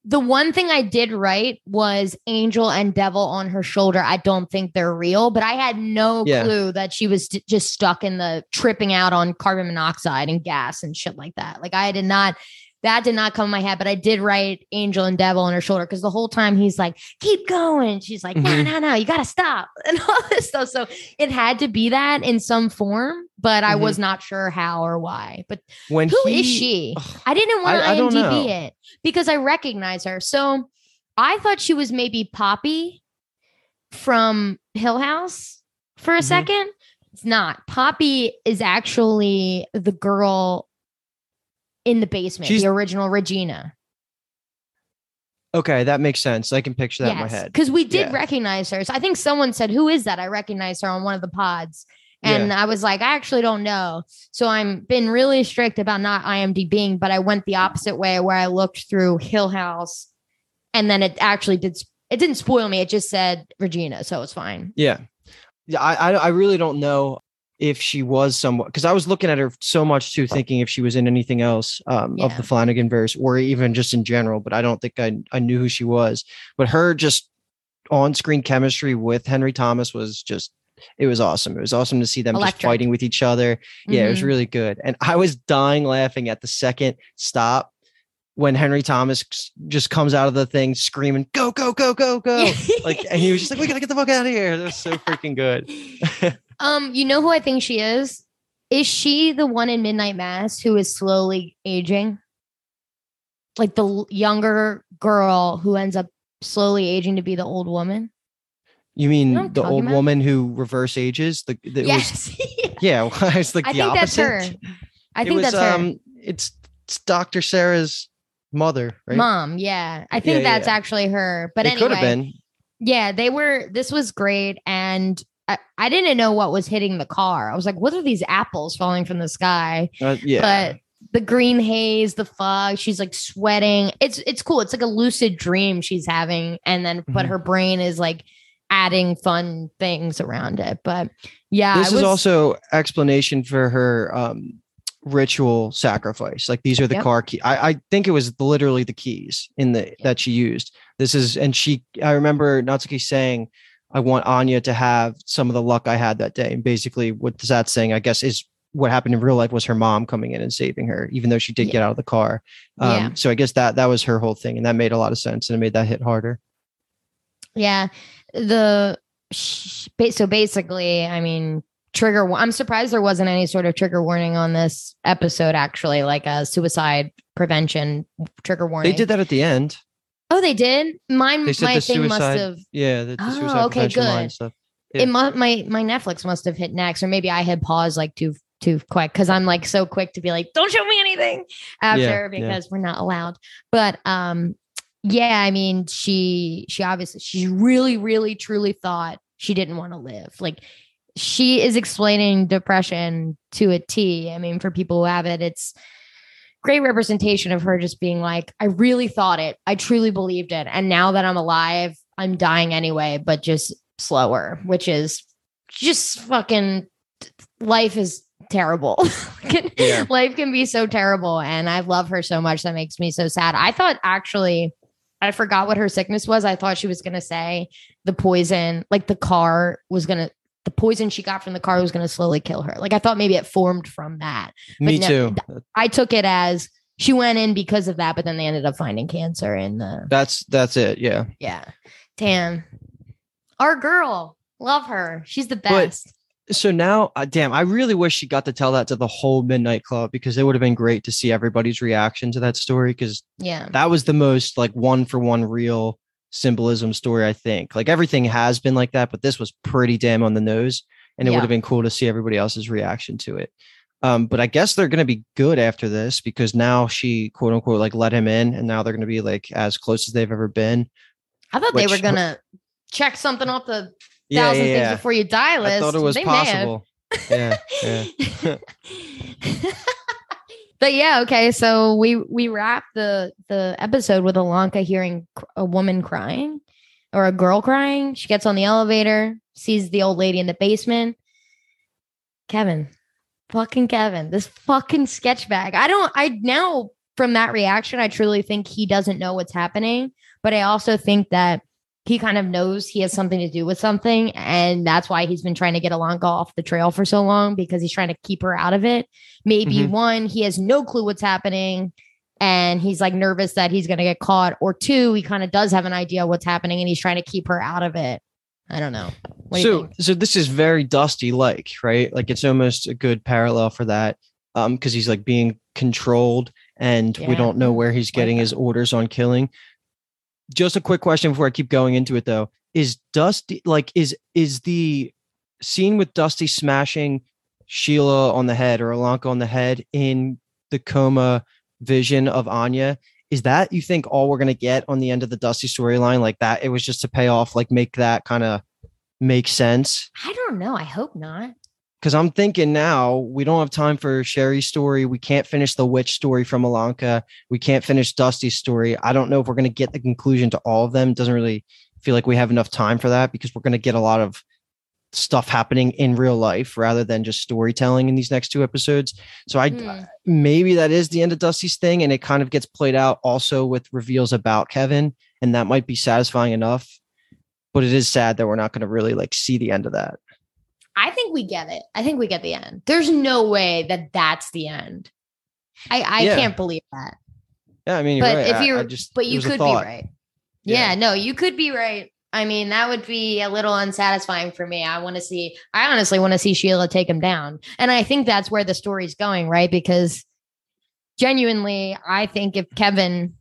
S2: The one thing I did right was angel and devil on her shoulder. I don't think they're real, but I had no
S1: Yeah.
S2: clue that she was just stuck in the tripping out on carbon monoxide and gas and shit like that. Like I did not, that did not come in my head, but I did write angel and devil on her shoulder because the whole time he's like, keep going. She's like, no,
S1: Mhm.
S2: no, no, you got to stop and all this stuff. So it had to be that in some form, but I
S1: Mhm.
S2: was not sure how or why. But
S1: When
S2: who is
S1: he-
S2: she?
S1: Ugh,
S2: I didn't want to
S1: I- I
S2: IMDb it because I recognize her. So I thought she was maybe Poppy from Hill House for a
S1: Mhm.
S2: second. It's not. Poppy is actually the girl in the basement,
S1: She's-
S2: the original Regina.
S1: okay, that makes sense. I can picture that in my head.
S2: Because we did
S1: Yeah.
S2: recognize her. So I think someone said, Who is that? I recognized her on one of the pods. And I was like, I actually don't know. So I'm been really strict about not IMDBing, but I went the opposite way where I looked through Hill House and then it actually did it didn't spoil me. It just said Regina, so it's fine.
S1: Yeah. Yeah. I, I, I really don't know if she was somewhat because I was looking at her so much too, thinking if she was in anything else um, of the Flanagan verse or even just in general, but I don't think I, I knew who she was. But her just on screen chemistry with Henry Thomas was just, it was awesome. It was awesome to see them just fighting with each other. Yeah, it was
S2: Mhm.
S1: really good. And I was dying laughing at the second stop when Henry Thomas just comes out of the thing screaming, go, go, go, go, go. like, and he was just like, we gotta get the fuck out of here. That was so freaking good.
S2: um, you know who I think she is? Is she the one in Midnight Mass who is slowly aging? Like the younger girl who ends up slowly aging to be the old woman?
S1: You mean
S2: know
S1: the old
S2: about?
S1: woman who reverse ages? The, the it was
S2: yes.
S1: yeah, it's like
S2: I
S1: the
S2: think that's her. I
S1: It
S2: think
S1: was,
S2: that's her.
S1: um it's, it's Dr. Sarah's mother, right?
S2: Mom, yeah. I think
S1: yeah,
S2: that's
S1: yeah.
S2: actually her. But
S1: it
S2: anyway,
S1: could have been.
S2: yeah, they were. This was great, and I, I didn't know what was hitting the car. I was like, "What are these apples falling from the sky?"
S1: Uh, yeah.
S2: But the green haze, the fog, she's like sweating. It's it's cool. It's like a lucid dream she's having, and then but
S1: Mhm.
S2: her brain is like adding fun things around it. But yeah,
S1: this
S2: I
S1: is also explanation for her um ritual sacrifice like these are the
S2: Yep.
S1: car key I, I think it was literally the keys in the that she used this is and she i remember natsuki saying i want anya to have some of the luck i had that day and basically what that's saying i guess is what happened in real life was her mom coming in and saving her even though she did
S2: Yeah.
S1: get out of the car um
S2: Yeah.
S1: so i guess that that was her whole thing and that made a lot of sense and it made that hit harder
S2: Yeah. The so basically, I mean, trigger. I'm surprised there wasn't any sort of trigger warning on this episode. Actually, like a suicide prevention trigger warning.
S1: they did that at the end
S2: Oh, they did. Mine.
S1: they
S2: my thing must have.
S1: yeah the, the
S2: Oh, okay, good.
S1: stuff Yeah.
S2: It mu- my my Netflix must have hit next, or maybe I had paused like too too quick because I'm like so quick to be like, don't show me anything after
S1: yeah.
S2: because we're not allowed. But um, yeah, I mean, she she obviously she really really truly thought she didn't want to live. Like she is explaining depression to a T. I mean, for people who have it, it's great representation of her just being like, I really thought it. I truly believed it. And now that I'm alive, I'm dying anyway, but just slower, which is just fucking life is terrible.
S1: Yeah.
S2: Life can be so terrible. And I love her so much. That makes me so sad. I thought actually, I forgot what her sickness was. I thought she was going to say the poison, like the car was going to, the poison she got from the car was going to slowly kill her. Like I thought maybe it formed from that.
S1: me
S2: no,
S1: too
S2: I took it as she went in because of that, but then they ended up finding cancer in the
S1: that's that's it yeah
S2: yeah. Damn. Our girl. Love her. She's the
S1: But-
S2: best.
S1: so now uh, damn i really wish she got to tell that to the whole midnight club because it would have been great to see everybody's reaction to that story because
S2: yeah.
S1: that was the most like one for one real symbolism story i think. Like everything has been like that but this was pretty damn on the nose and it
S2: Yeah.
S1: would have been cool to see everybody else's reaction to it. Um but i guess they're going to be good after this because now she quote unquote like let him in and now they're going to be like as close as they've ever been
S2: I thought they were gonna check something off the
S1: yeah
S2: thousand
S1: yeah,
S2: things before you die list.
S1: i thought it was
S2: They
S1: possible. Yeah yeah
S2: but yeah, okay. So we we wrap the the episode with Ilonka hearing a woman crying or a girl crying. She gets on the elevator, sees the old lady in the basement. Kevin, fucking Kevin, this fucking sketch bag. I don't, I now from that reaction, I truly think he doesn't know what's happening. But I also think that he kind of knows he has something to do with something. And that's why he's been trying to get Ilonka off the trail for so long because he's trying to keep her out of it. Maybe
S1: Mhm.
S2: one, he has no clue what's happening and he's like nervous that he's going to get caught. Or two, he kind of does have an idea what's happening and he's trying to keep her out of it. I don't know. What do
S1: so
S2: think?
S1: so this is very dusty like right like it's almost a good parallel for that um because he's like being controlled and we don't know where he's getting his orders on killing just a quick question before i keep going into it though is dusty like is is the scene with dusty smashing sheila on the head or Ilonka on the head in the coma vision of anya is that you think all we're to get on the end of the dusty storyline like that it was just to pay off like make that kind of make sense
S2: I don't know. I hope not.
S1: Because i'm thinking now we don't have time for Cheri's story we can't finish the witch story from Ilonka we can't finish dusty's story i don't know if we're going to get the conclusion to all of them it doesn't really feel like we have enough time for that because we're going to get a lot of stuff happening in real life rather than just storytelling in these next two episodes so i
S2: Hmm.
S1: maybe that is the end of Dusty's thing, and it kind of gets played out also with reveals about Kevin, and that might be satisfying enough. But it is sad that we're not going to really like see the end of that.
S2: I think we get it. I think we get the end. There's no way that that's the end. I I
S1: Yeah.
S2: can't believe that.
S1: Yeah, I mean, you're
S2: But
S1: right.
S2: if
S1: I- I
S2: you're,
S1: just,
S2: but you could be right.
S1: Yeah.
S2: Yeah. no, you could be right. I mean, that would be a little unsatisfying for me. I want to see. I honestly want to see Sheila take him down, and I think that's where the story's going, right? Because genuinely, I think if Kevin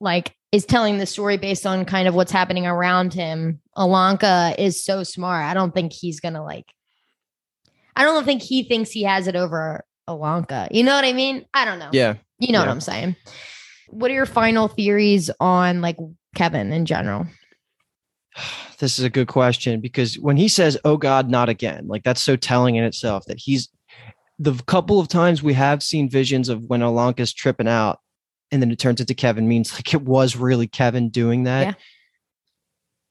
S2: like is telling the story based on kind of what's happening around him, Ilonka is so smart. I don't think he's gonna like. I don't think he thinks he has it over Ilonka. You know what I mean? I don't know.
S1: Yeah,
S2: You know what I'm saying? What are your final theories on like Kevin in general?
S1: this is a good question because when he says, "Oh God, not again," like that's so telling in itself that he's the couple of times we have seen visions of when Ilonka's tripping out, and then it turns into Kevin means like it was really Kevin doing that.
S2: Yeah.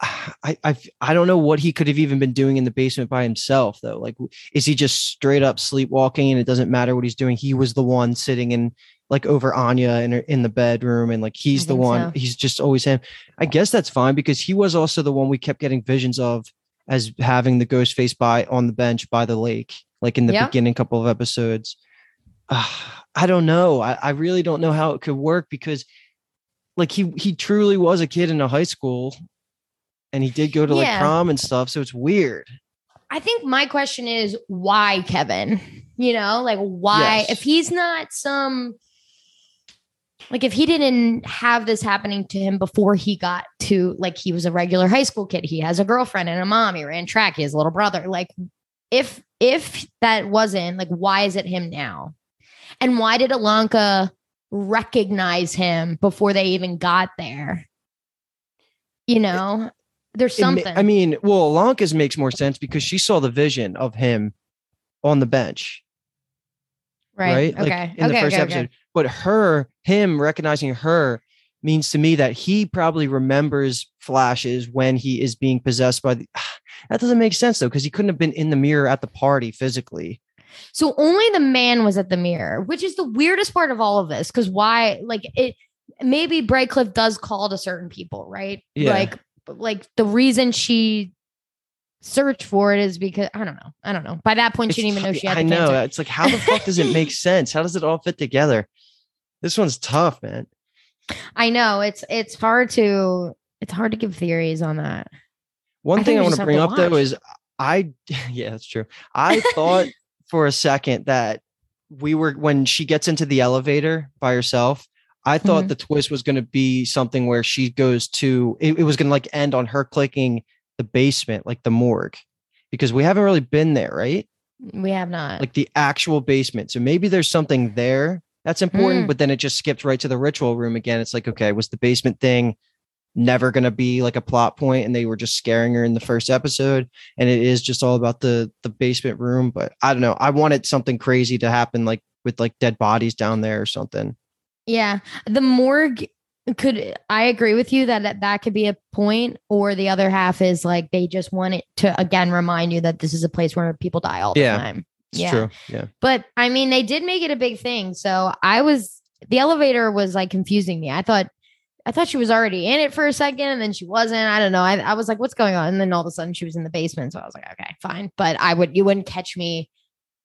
S1: I, I I don't know what he could have even been doing in the basement by himself though. Like, is he just straight up sleepwalking and it doesn't matter what he's doing? He was the one sitting in like over Anya in in the bedroom, and like he's the one.
S2: so.
S1: He's just always him. I guess that's fine because he was also the one we kept getting visions of as having the ghost face by on the bench by the lake, like in the
S2: Yeah.
S1: beginning couple of episodes. Ah, I don't know. I, I really don't know how it could work because like he he truly was a kid in a high school and he did go to like prom and stuff. So it's weird.
S2: I think my question is why Kevin? You know, like why
S1: Yes.
S2: if he's not some like if he didn't have this happening to him before he got to like he was a regular high school kid, he has a girlfriend and a mom, he ran track, he has a little brother. Like if if that wasn't like why is it him now? And why did Ilonka recognize him before they even got there? You know, there's
S1: It
S2: something.
S1: I mean, well, Ilonka's makes more sense because she saw the vision of him on the bench, right? Like
S2: Okay.
S1: in the first
S2: okay,
S1: episode.
S2: okay.
S1: But her, him recognizing her means to me that he probably remembers flashes when he is being possessed by the that doesn't make sense though, because he couldn't have been in the mirror at the party physically.
S2: So only the man was at the mirror, which is the weirdest part of all of this. Because why? Like it, maybe Brightcliffe does call to certain people, right?
S1: Yeah.
S2: Like, like the reason she searched for it is because I don't know. I don't know. By that point, she didn't even know she had.
S1: I know.
S2: cancer.
S1: It's like how the fuck does it make sense? How does it all fit together? This one's tough, man.
S2: I know. It's it's hard to it's hard to give theories on that.
S1: One
S2: I
S1: thing I want to bring up though is I yeah, that's true. I thought for a second that we were when she gets into the elevator by herself. I thought
S2: Mhm.
S1: the twist was going to be something where she goes to it, it was going to like end on her clicking the basement, like the morgue, because we haven't really been there, right?
S2: We have not.
S1: Like the actual basement. So maybe there's something there that's important,
S2: Mm.
S1: but then it just skipped right to the ritual room again. It's like, okay, was the basement thing never going to be like a plot point and they were just scaring her in the first episode and it is just all about the the basement room but i don't know i wanted something crazy to happen like with like dead bodies down there or something
S2: Yeah, the morgue could. I agree with you that, that could be a point, or the other half is like they just want it to again remind you that this is a place where people die all the
S1: Yeah.
S2: time. Yeah.
S1: true. Yeah.
S2: But I mean, they did make it a big thing. So I was the elevator was like confusing me. I thought I thought she was already in it for a second and then she wasn't. I don't know. I, I was like, what's going on? And then all of a sudden she was in the basement. So I was like, okay, fine. But I would you wouldn't catch me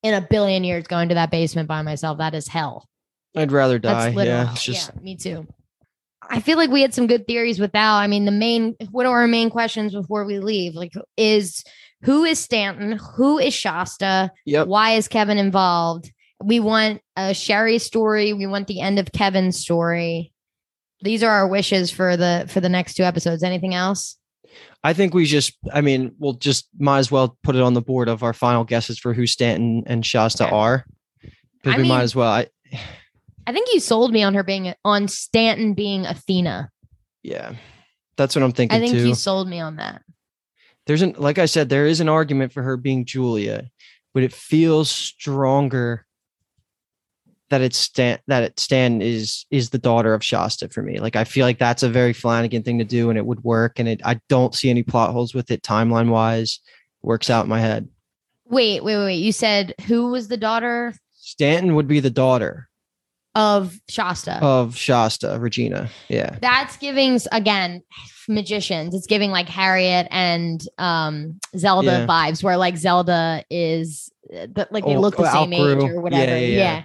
S2: in a billion years going to that basement by myself. That is hell.
S1: I'd rather die. Yeah. It's just
S2: yeah, me too. I feel like we had some good theories with Al. I mean, the main what are our main questions before we leave? Like, is who is Stanton? Who is Shasta?
S1: Yep.
S2: Why is Kevin involved? We want a Cheri story. We want the end of Kevin's story. These are our wishes for the for the next two episodes. Anything else?
S1: I think we just, I mean, we'll just might as well put it on the board of our final guesses for who Stanton and Shasta
S2: Okay.
S1: are. Because we
S2: mean-
S1: might as well. I,
S2: I think you sold me on her being on Stanton being Athena.
S1: yeah, that's what I'm thinking
S2: I think
S1: too.
S2: you sold me on that.
S1: There's an, like I said, there is an argument for her being Julia, but it feels stronger that it's Stan, that it Stan is, is the daughter of Shasta for me. Like, I feel like that's a very Flanagan thing to do and it would work. And it, I don't see any plot holes with it timeline wise. Works out in my head.
S2: Wait, wait, wait, wait. You said who was the daughter
S1: Stanton would be the daughter
S2: of Shasta?
S1: of Shasta, Regina. Yeah.
S2: That's giving again magicians. It's giving like Harriet and um Zelda
S1: Yeah.
S2: vibes, where like Zelda is uh, the, like they
S1: Oh,
S2: look the
S1: oh,
S2: same age or whatever.
S1: Yeah,
S2: Yeah.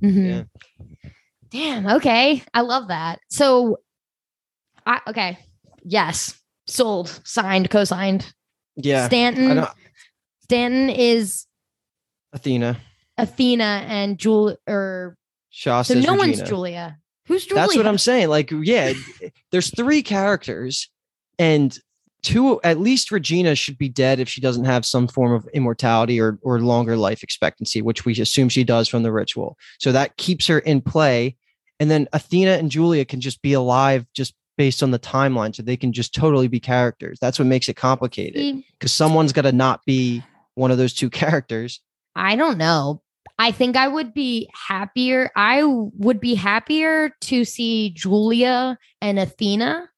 S1: yeah,
S2: Mhm.
S1: Yeah.
S2: Damn. Okay. I love that. So, I okay. Yes. Sold. Signed. Co-signed.
S1: Yeah.
S2: Stanton. Stanton is
S1: Athena,
S2: Athena and Jul or
S1: Shasta.
S2: so no one's Julia. Who's Julia?
S1: That's what I'm saying. Like, yeah, there's three characters, and two, at least Regina should be dead if she doesn't have some form of immortality or or longer life expectancy, which we assume she does from the ritual. So that keeps her in play. And then Athena and Julia can just be alive just based on the timeline. So they can just totally be characters. That's what makes it complicated because someone's got to not be one of those two characters.
S2: I don't know. I think I would be happier. I would be happier to see Julia and Athena.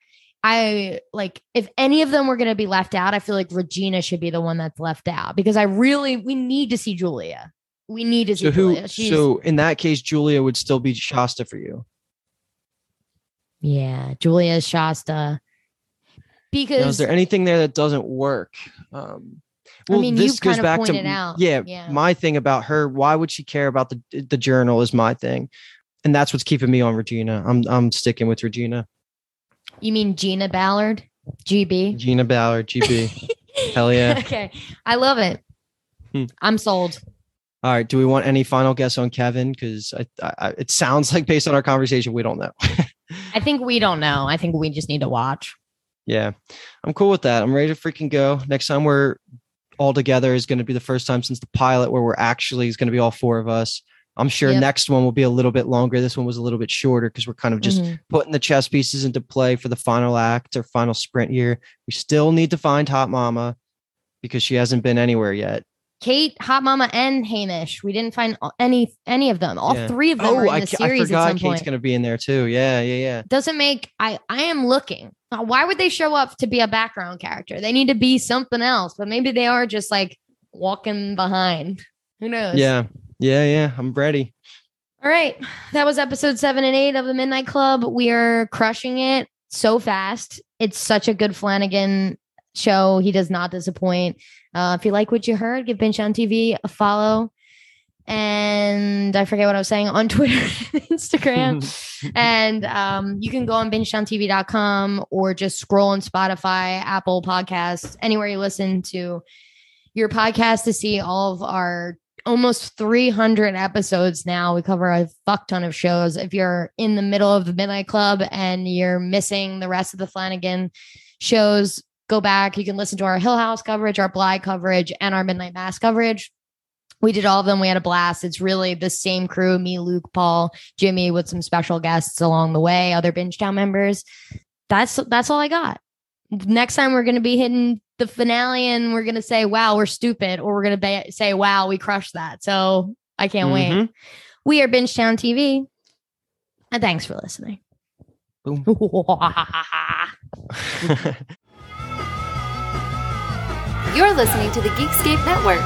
S2: I like if any of them were going to be left out, I feel like Regina should be the one that's left out because I really we need to see Julia. We need to see
S1: So who?
S2: Julia. She's,
S1: So in that case, Julia would still be Shasta for you.
S2: yeah, Julia Shasta. Because
S1: Now, is there anything there that doesn't work? Um,
S2: I mean,
S1: this goes back to yeah,
S2: yeah.
S1: My thing about her, why would she care about the the journal? Is my thing, and that's what's keeping me on Regina. I'm I'm sticking with Regina,
S2: you mean Gina Ballard, GB?
S1: Gina Ballard, GB. Hell yeah!
S2: okay, I love it.
S1: Hmm.
S2: I'm sold.
S1: All right, do we want any final guess on Kevin? Because I, I, I- it sounds like based on our conversation, we don't know.
S2: I think we don't know. I think we just need to watch.
S1: yeah, I'm cool with that. I'm ready to freaking go. Next time we're all together is going to be the first time since the pilot where we're actually is going to be all four of us. I'm sure
S2: Yep.
S1: next one will be a little bit longer. This one was a little bit shorter because we're kind of just
S2: Mhm.
S1: putting the chess pieces into play for the final act or final sprint here. We still need to find Hot Mama because she hasn't been anywhere yet.
S2: Kate, Hot Mama, and Hamish. We didn't find any any of them. All
S1: Yeah.
S2: three of them are in
S1: I,
S2: the
S1: I
S2: series at
S1: forgot
S2: some
S1: Kate's going to be in there too. Yeah, yeah, yeah.
S2: Doesn't make I I am looking. Why would they show up to be a background character? They need to be something else. But maybe they are just like walking behind. Who knows?
S1: Yeah, yeah, yeah. I'm ready.
S2: All right. That was episode seven and eight of the Midnight Club. We are crushing it so fast. It's such a good Flanagan show. He does not disappoint. Uh, if you like what you heard, give Bingetown TV a follow. And I forget what I was saying on Twitter and Instagram. and um, you can go on bingetowntv.com or just scroll on Spotify, Apple Podcasts, anywhere you listen to your podcast to see all of our almost 300 episodes now. We cover a fuck ton of shows. If you're in the middle of the Midnight Club and you're missing the rest of the Flanagan shows, go back. You can listen to our Hill House coverage, our Bly coverage, and our Midnight Mass coverage. We did all of them. We had a blast. It's really the same crew me, Luke, Paul, Jimmy, with some special guests along the way, other Bingetown members. That's that's all I got. Next time we're going to be hitting the finale and we're going to say, wow, we're stupid, or we're going to be- say, wow, we crushed that. So I can't wait.
S1: Mhm.
S2: We are Bingetown TV. And thanks for listening.
S1: Boom.
S3: You're listening to the Geekscape Network.